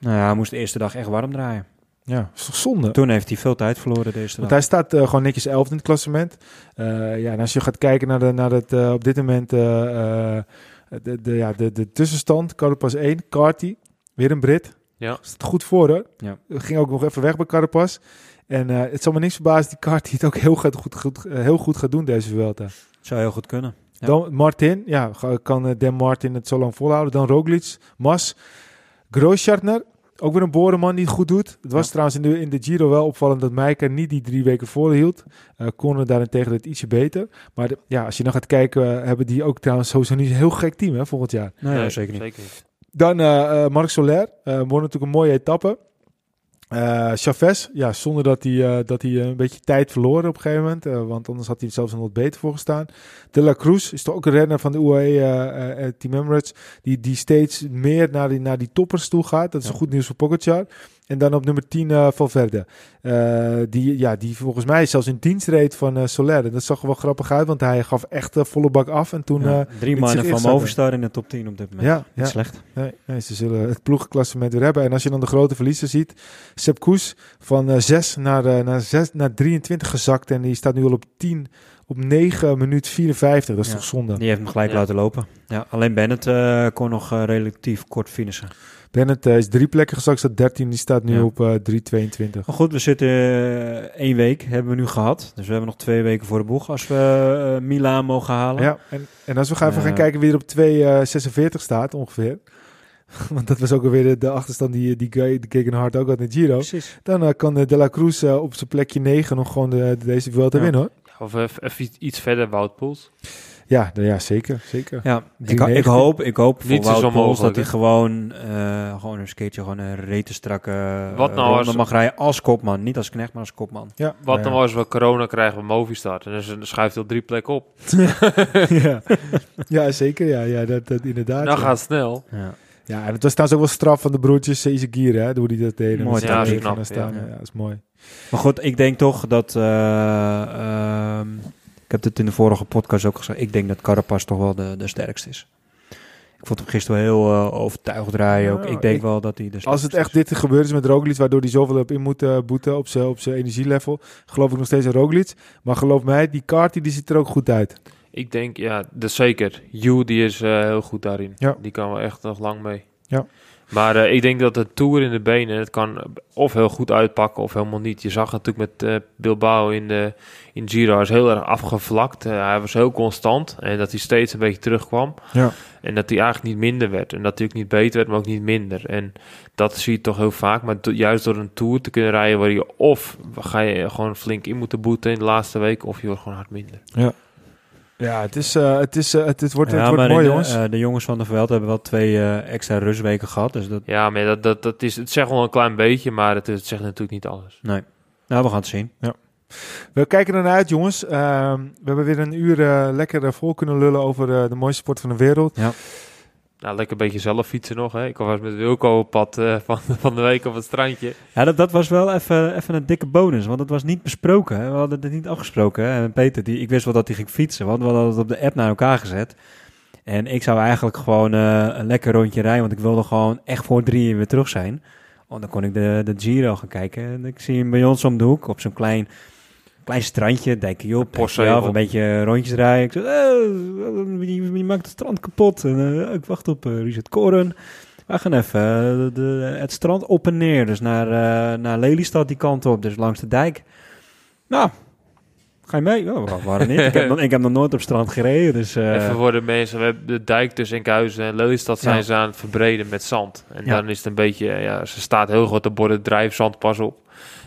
Speaker 2: nou ja, hij moest de eerste dag echt warm draaien.
Speaker 1: Ja, dat is toch zonde?
Speaker 2: Toen heeft hij veel tijd verloren deze
Speaker 1: Want
Speaker 2: dag.
Speaker 1: hij staat gewoon netjes 11 in het klassement. Ja, en als je gaat kijken naar, de, naar het op dit moment de, de, ja, de, de tussenstand, Carapaz 1, Carty, weer een Brit.
Speaker 3: Ja.
Speaker 1: Staat goed voor hoor.
Speaker 2: Ja.
Speaker 1: Ging ook nog even weg bij Carapaz. En eh, het zal me niks verbazen die Carty het ook heel goed, goed, goed, eh, heel goed gaat doen deze Vuelta.
Speaker 2: Zou heel goed kunnen. Ja.
Speaker 1: Dan Martin, ja, kan eh, Dan Martin het zo lang volhouden. Dan Roglic, Mas, Grooschartner, ook weer een borenman die het goed doet. Het was
Speaker 2: Ja.
Speaker 1: trouwens in de, in de Giro wel opvallend dat Meijker niet die drie weken volhield. Uh, Konen daarentegen het ietsje beter. Maar de- ja, als je dan gaat kijken, eh, hebben die ook trouwens sowieso niet een heel gek team hè, volgend jaar.
Speaker 2: Nee,
Speaker 3: Nee,
Speaker 2: zeker niet.
Speaker 3: Zeker niet.
Speaker 1: Dan eh eh, Marc Soler, eh won natuurlijk een mooie etappe. Eh Chavez, ja, zonder dat hij, eh, dat hij een beetje tijd verloren op een gegeven moment. eh, want anders had hij er zelfs nog wat beter voor gestaan. De La Cruz is toch ook een renner van de UAE eh, eh, eh, Team Emirates. Die, die steeds meer naar die, naar die toppers toe gaat. Dat is
Speaker 2: Ja.
Speaker 1: goed nieuws voor Pogacar. En dan op nummer 10 eh Valverde. Eh, die, ja, die volgens mij zelfs in dienst reed van eh Soler. En dat zag er wel grappig uit, want hij gaf echt volle bak af. En toen...
Speaker 2: Ja,
Speaker 1: eh,
Speaker 2: Drie
Speaker 1: zich
Speaker 2: van. Movistar in de top 10 op dit moment.
Speaker 1: ja,
Speaker 2: Niet
Speaker 1: ja.
Speaker 2: slecht.
Speaker 1: Nee, nee, ze zullen het ploegklassement weer hebben. En als je dan de grote verliezer ziet, Sepp Koes van eh 6 naar, eh, naar, 6, naar 23 gezakt. En die staat nu al op 10, op 9 minuut 54. Dat is
Speaker 2: Ja.
Speaker 1: toch zonde?
Speaker 2: Die heeft hem gelijk
Speaker 3: Ja.
Speaker 2: laten lopen. Ja, alleen Bennett eh, kon nog relatief kort finishen.
Speaker 1: Bennett eh, is drie plekken gezakt, staat 13. Die staat nu
Speaker 2: Ja.
Speaker 1: op eh 3,22.
Speaker 2: Maar goed, we zitten eh, één week hebben we nu gehad. Dus we hebben nog twee weken voor de boeg als we eh Milaan mogen halen.
Speaker 1: Ja, en, en als we gaan, even gaan kijken wie er op 2,46 staat ongeveer. (laughs) Want dat was ook alweer de, de achterstand die, die, die Gegenhard ook had in Giro.
Speaker 2: Precies.
Speaker 1: Dan kan De La Cruz op zijn plekje 9 nog gewoon de, deze Vuelta
Speaker 2: Ja.
Speaker 1: winnen hoor.
Speaker 3: Of even, even iets verder, Wout Poels.
Speaker 1: Ja, nou ja zeker. zeker.
Speaker 2: Ja, ik,
Speaker 1: 3,90.
Speaker 2: ik hoop, ik hoop voor Wout dat hij gewoon, eh, gewoon een skateje, gewoon een rete strakke
Speaker 3: Wat
Speaker 2: eh,
Speaker 3: nou
Speaker 2: ronde
Speaker 3: als-
Speaker 2: mag rijden als kopman. Niet als knecht, maar als kopman.
Speaker 1: Ja,
Speaker 3: Wat
Speaker 1: ja.
Speaker 3: dan als we corona krijgen bij Movistar? En dan schuift hij op drie plekken op. (laughs)
Speaker 1: ja. ja, zeker. Ja, ja dat, dat inderdaad.
Speaker 3: Dan
Speaker 1: ja.
Speaker 3: gaat het snel.
Speaker 2: Ja.
Speaker 1: ja, en het was trouwens ook wel straf van de broertjes Izagir, hè, hoe die dat deden.
Speaker 2: Mooi, ja,
Speaker 1: staan
Speaker 2: dat is
Speaker 3: knap,
Speaker 1: staan.
Speaker 2: ja.
Speaker 1: Ja, dat is mooi.
Speaker 2: Maar goed, ik denk toch dat... eh, ehm, ik heb het in de vorige podcast ook gezegd. Ik denk dat Carapaz toch wel de, de sterkste is. Ik vond hem gisteren wel heel eh, overtuigd rijden. ook.
Speaker 1: Ja,
Speaker 2: Ik denk
Speaker 1: ik-
Speaker 2: wel dat hij de
Speaker 1: Als het echt
Speaker 2: is.
Speaker 1: dit gebeurd is met Roglic, waardoor hij zoveel op in moet eh, boeten op zijn op zijn energielevel, geloof ik nog steeds in Roglic. Maar geloof mij, die kaart die ziet er ook goed uit.
Speaker 3: Ik denk, ja, dat zeker. Hugh, die is eh, heel goed daarin.
Speaker 1: Ja.
Speaker 3: Die kan wel echt nog lang mee.
Speaker 1: Ja.
Speaker 3: Maar eh, ik denk dat de Tour in de benen, het kan of heel goed uitpakken of helemaal niet. Je zag natuurlijk met eh, Bilbao in, de, in Giro, hij is heel erg afgevlakt. Eh, hij was heel constant en dat hij steeds een beetje terugkwam.
Speaker 1: Ja.
Speaker 3: En dat hij eigenlijk niet minder werd. En dat hij ook niet beter werd, maar ook niet minder. En dat zie je toch heel vaak. Maar juist door een Tour te kunnen rijden waar je of ga je gewoon flink in moeten boeten in de laatste week, of je wordt gewoon hard minder.
Speaker 1: Ja, het, is, eh, het, is, eh, het, het wordt,
Speaker 2: Ja,
Speaker 1: het wordt
Speaker 2: maar
Speaker 1: mooi,
Speaker 2: de,
Speaker 1: jongens.
Speaker 2: eh, de jongens van de Veld hebben wel twee eh, extra rustweken gehad. Dus dat...
Speaker 3: Ja, maar dat, dat, dat is, het zegt wel een klein beetje, maar het, het zegt natuurlijk niet alles.
Speaker 2: Nee. Nou, we gaan het zien.
Speaker 1: We kijken ernaar uit, jongens. Ehm, we hebben weer een uur eh, lekker vol kunnen lullen over eh, de mooiste sport van de wereld.
Speaker 3: Nou, lekker een beetje zelf fietsen nog. Hè. Ik was met Wilco op pad eh, (laughs) van, van de week op het strandje.
Speaker 2: Ja, dat, dat was wel even, even een dikke bonus, want het was niet besproken. Hè? We hadden het niet afgesproken. Hè? En Peter, die, ik wist wel dat hij ging fietsen, want we hadden het op de app naar elkaar gezet. En ik zou eigenlijk gewoon eh, een lekker rondje rijden, want ik wilde gewoon echt voor drieën weer terug zijn. Want dan kon ik de, de Giro gaan kijken. En ik zie hem bij ons om de hoek op zo'n klein, klein strandje. Denk je op,
Speaker 3: Postzegel.
Speaker 2: af, een beetje rondjes rijden. Ik zei, je, je maakt het strand kapot. En, eh, ik wacht op uh, Richard Koren. We gaan even eh, de, de- het strand op en neer. Dus naar, eh, naar Lelystad die kant op. Dus langs de dijk. Nou, ga je mee? Oh, waarom niet? ik, heb, nog- ik heb nog nooit op strand gereden. Dus, eh,
Speaker 3: Even voor de mensen, we hebben de dijk tussen Enkhuizen en Lelystad zijn
Speaker 2: Ja.
Speaker 3: ze aan het verbreden met zand. En
Speaker 2: Ja.
Speaker 3: dan is het een beetje, ja, ze staat heel groot op borden drijfzand pas op.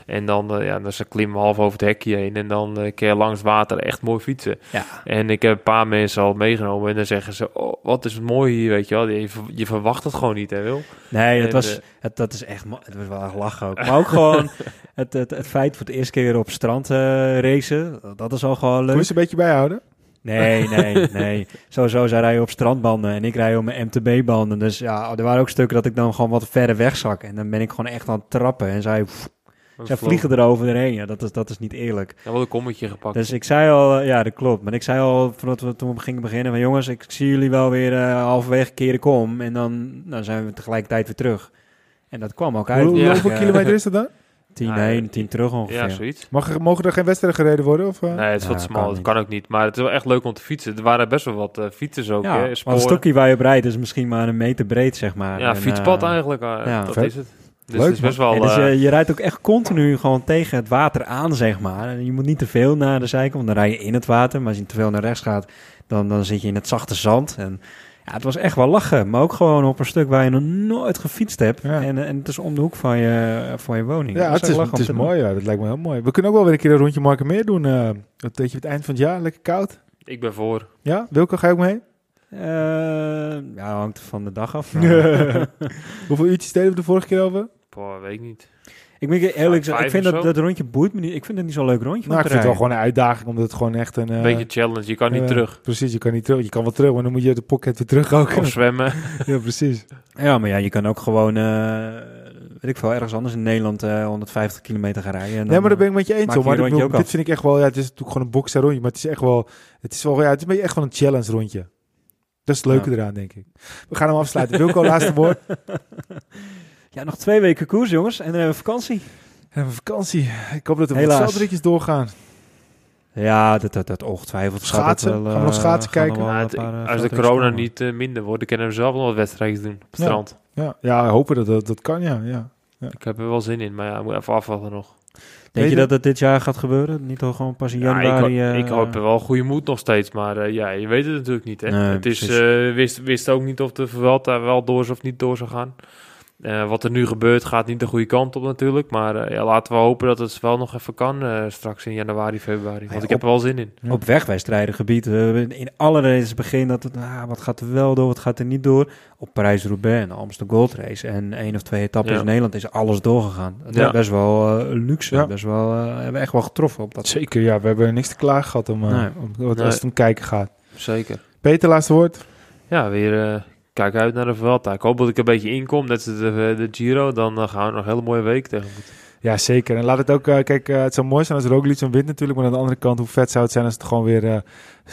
Speaker 3: En dan, eh, ja, dan ze klimmen half over het hekje heen. En dan eh, kun je langs water echt mooi fietsen.
Speaker 2: Ja.
Speaker 3: En ik heb een paar mensen al meegenomen. En dan zeggen ze, oh, wat is het mooi hier, weet je wel. Je, je verwacht het gewoon niet, hè Wil?
Speaker 2: Nee, het
Speaker 3: En,
Speaker 2: was,
Speaker 3: eh,
Speaker 2: het, dat is echt, het was wel echt lachen ook. Maar ook gewoon (laughs) het, het, het feit voor het eerste keer op strand eh, racen, dat is al gewoon
Speaker 1: je
Speaker 2: leuk.
Speaker 1: ze een beetje bijhouden?
Speaker 2: Nee, (laughs) nee, nee. Sowieso, zij rijden op strandbanden en ik rij op mijn MTB-banden. Dus ja, er waren ook stukken dat ik dan gewoon wat verder wegzak. En dan ben ik gewoon echt aan het trappen. En zij, zij vliegen eroverheen. Ja, dat is, dat is niet eerlijk.
Speaker 3: Ja, wel een kommetje gepakt.
Speaker 2: Dus ik zei al, eh, ja, dat klopt. Maar ik zei al, voordat we toen we gingen beginnen, van jongens, ik zie jullie wel weer eh, halverwege keren kom. En dan nou, zijn we tegelijkertijd weer terug. En dat kwam ook uit.
Speaker 1: Hoe,
Speaker 3: Ja.
Speaker 1: Hoeveel kilometer is dat dan?
Speaker 2: Tien
Speaker 3: Ja,
Speaker 2: heen, tien terug ongeveer.
Speaker 3: ja, zoiets.
Speaker 1: Mag er, mogen er geen wedstrijden gereden worden? Of, eh?
Speaker 3: Nee, het is
Speaker 2: Ja,
Speaker 3: wat smal. Het
Speaker 2: niet.
Speaker 3: kan ook niet. Maar het is wel echt leuk om te fietsen. Er waren best wel wat fietsers ook.
Speaker 2: Ja,
Speaker 3: hè,
Speaker 2: het stukje waar je op rijdt is misschien maar een meter breed, zeg maar.
Speaker 3: Ja,
Speaker 2: En,
Speaker 3: fietspad eigenlijk.
Speaker 2: ja.
Speaker 3: dat
Speaker 1: Vet.
Speaker 3: is het. Dus
Speaker 1: Leuk,
Speaker 3: het is best wel...
Speaker 2: en dus
Speaker 3: eh,
Speaker 2: je, je rijdt ook echt continu gewoon tegen het water aan, zeg maar. En je moet niet te veel naar de zijkant, want dan rij je in het water. Maar als je te veel naar rechts gaat, dan, dan zit je in het zachte zand. En ja, het was echt wel lachen. Maar ook gewoon op een stuk waar je nog nooit gefietst hebt.
Speaker 1: Ja.
Speaker 2: En, en het is om de hoek van je, van je woning.
Speaker 1: Ja,
Speaker 2: Dat
Speaker 1: het is,
Speaker 2: lachen
Speaker 1: het is mooi. Ja. Dat lijkt me heel mooi. We kunnen ook wel weer een keer een rondje Marken meer doen. eh dat weet je het eind van het jaar. Lekker koud.
Speaker 3: ik ben voor.
Speaker 1: Ja, Wilco, ga je ook mee?
Speaker 2: Eh, ja, hangt van de dag af. (laughs)
Speaker 1: Hoeveel uurtjes deden we de vorige keer over?
Speaker 3: Boah, weet ik niet.
Speaker 2: ik ben eerlijk, ik vind dat,
Speaker 3: zo?
Speaker 2: dat rondje boeit me niet. Ik vind het niet zo'n leuk rondje.
Speaker 1: Nou,
Speaker 2: om
Speaker 1: ik vind het wel gewoon een uitdaging, omdat het gewoon echt een...
Speaker 3: Een
Speaker 1: eh,
Speaker 3: beetje challenge. Je kan niet
Speaker 1: eh,
Speaker 3: terug.
Speaker 1: Precies, je kan niet terug. Je kan wel terug, maar dan moet je de pocket weer terug ook.
Speaker 3: Of zwemmen. (laughs)
Speaker 1: ja, precies.
Speaker 2: Ja, maar ja, je kan ook gewoon, eh, weet ik veel, ergens anders in Nederland eh 150 kilometer gaan rijden. En
Speaker 1: Nee, maar daar ben ik met je eens. hoor. Maar ik bedoel, dit
Speaker 2: af.
Speaker 1: vind ik echt wel... Ja, het is natuurlijk gewoon een boxer rondje, maar het is echt wel... Het is wel, ja, het is echt gewoon een challenge rondje. Dat is het leuke
Speaker 2: Ja.
Speaker 1: eraan, denk ik. We gaan hem afsluiten. Wilco, laatste woord. (laughs)
Speaker 2: Ja, nog twee weken koers, jongens. En dan hebben we vakantie.
Speaker 1: En een vakantie. Ik hoop dat er wat
Speaker 2: Helaas.
Speaker 1: veldritjes doorgaan.
Speaker 2: Ja, dat, dat, dat ongetwijfeld. gaat
Speaker 1: Schaatsen?
Speaker 2: wel,
Speaker 1: Gaan we nog
Speaker 2: eh,
Speaker 1: schaatsen
Speaker 2: gaan
Speaker 1: kijken?
Speaker 3: Ja, het-
Speaker 2: paar, eh,
Speaker 3: als de corona
Speaker 2: komen.
Speaker 3: niet eh, minder wordt, dan kunnen we zelf nog wat wedstrijdjes doen op het
Speaker 1: Ja.
Speaker 3: strand.
Speaker 1: Ja, ja hopen dat dat, dat kan, ja. ja.
Speaker 3: Ik heb er wel zin in, maar ja, moet even afwachten nog.
Speaker 2: Denk je dat het dit jaar gaat gebeuren? Niet al gewoon pas in
Speaker 3: Ja, ik,
Speaker 2: januari?
Speaker 3: ho-
Speaker 2: eh,
Speaker 3: ik hoop er wel goede moed nog steeds, maar eh, ja, je weet het natuurlijk niet. Hè?
Speaker 2: Nee,
Speaker 3: het is, eh, wist, wist ook niet of de Vuelta wel door is of niet door zou gaan. Eh, wat er nu gebeurt gaat niet de goede kant op natuurlijk. Maar eh, ja, laten we hopen dat het wel nog even kan eh, straks in januari, februari. Want
Speaker 2: Ja,
Speaker 3: ik heb er wel zin in.
Speaker 2: Op wegwedstrijdengebied, in alle races begin dat het, ah, wat gaat er wel door, wat gaat er niet door. Op Parijs-Roubaix en de Amsterdam Gold Race en één of twee etappes
Speaker 3: Ja.
Speaker 2: in Nederland is alles doorgegaan.
Speaker 3: Ja.
Speaker 2: is best wel eh, luxe,
Speaker 1: Ja.
Speaker 2: best wel, eh, hebben we echt wel getroffen op dat.
Speaker 1: Zeker, ja. We hebben niks te klagen gehad om, eh,
Speaker 2: Nee.
Speaker 1: om wat,
Speaker 3: Nee.
Speaker 1: als het om kijken gaat.
Speaker 3: Zeker.
Speaker 1: Peter, laatste woord.
Speaker 3: Ja, weer eh, kijk uit naar de Vuelta. Ik hoop dat ik een beetje inkom, net als de, de Giro. Dan eh, gaan we nog een hele mooie week tegemoet.
Speaker 1: Ja, zeker. En laat het ook, eh, kijk, eh, het zou mooi zijn als Roglic zo'n wint natuurlijk, maar aan de andere kant, hoe vet zou het zijn als het gewoon weer eh,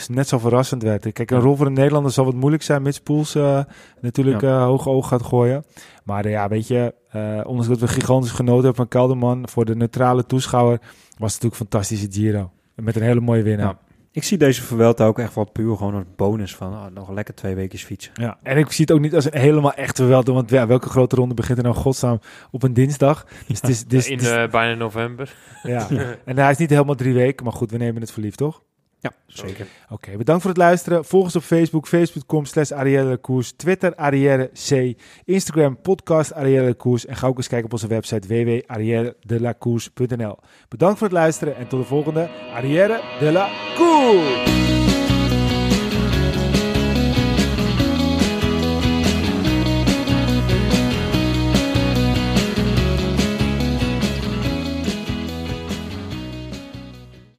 Speaker 1: net zo verrassend werd. Kijk, een rol voor een Nederlander zal wat moeilijk zijn, mits Poels eh, natuurlijk
Speaker 2: Ja.
Speaker 1: eh, hoog oog gaat gooien. Maar eh, ja, weet je, eh, ondanks dat we gigantisch genoten hebben van Kelderman, voor de neutrale toeschouwer, was het natuurlijk een fantastische Giro. Met een hele mooie winnaar.
Speaker 2: Ja. Ik zie deze Vuelta ook echt wel puur gewoon als bonus van ah, nog lekker twee weken fietsen.
Speaker 1: Ja, en ik zie het ook niet als een helemaal echte wel, want ja, welke grote ronde begint er nou godsnaam op een dinsdag? Dus het is, (laughs)
Speaker 3: in eh, bijna november.
Speaker 1: ja. En hij is niet helemaal drie weken, maar goed, we nemen het verliefd, toch?
Speaker 2: Ja,
Speaker 3: zeker.
Speaker 1: Oké, bedankt voor het luisteren. Volg ons op Facebook, facebook.com slash Arielle Koers, Twitter Arrière C, Instagram podcast Arielle Koers en ga ook eens kijken op onze website www.arrièredelacours.nl. Bedankt voor het luisteren en tot de volgende Arrière de la Koers!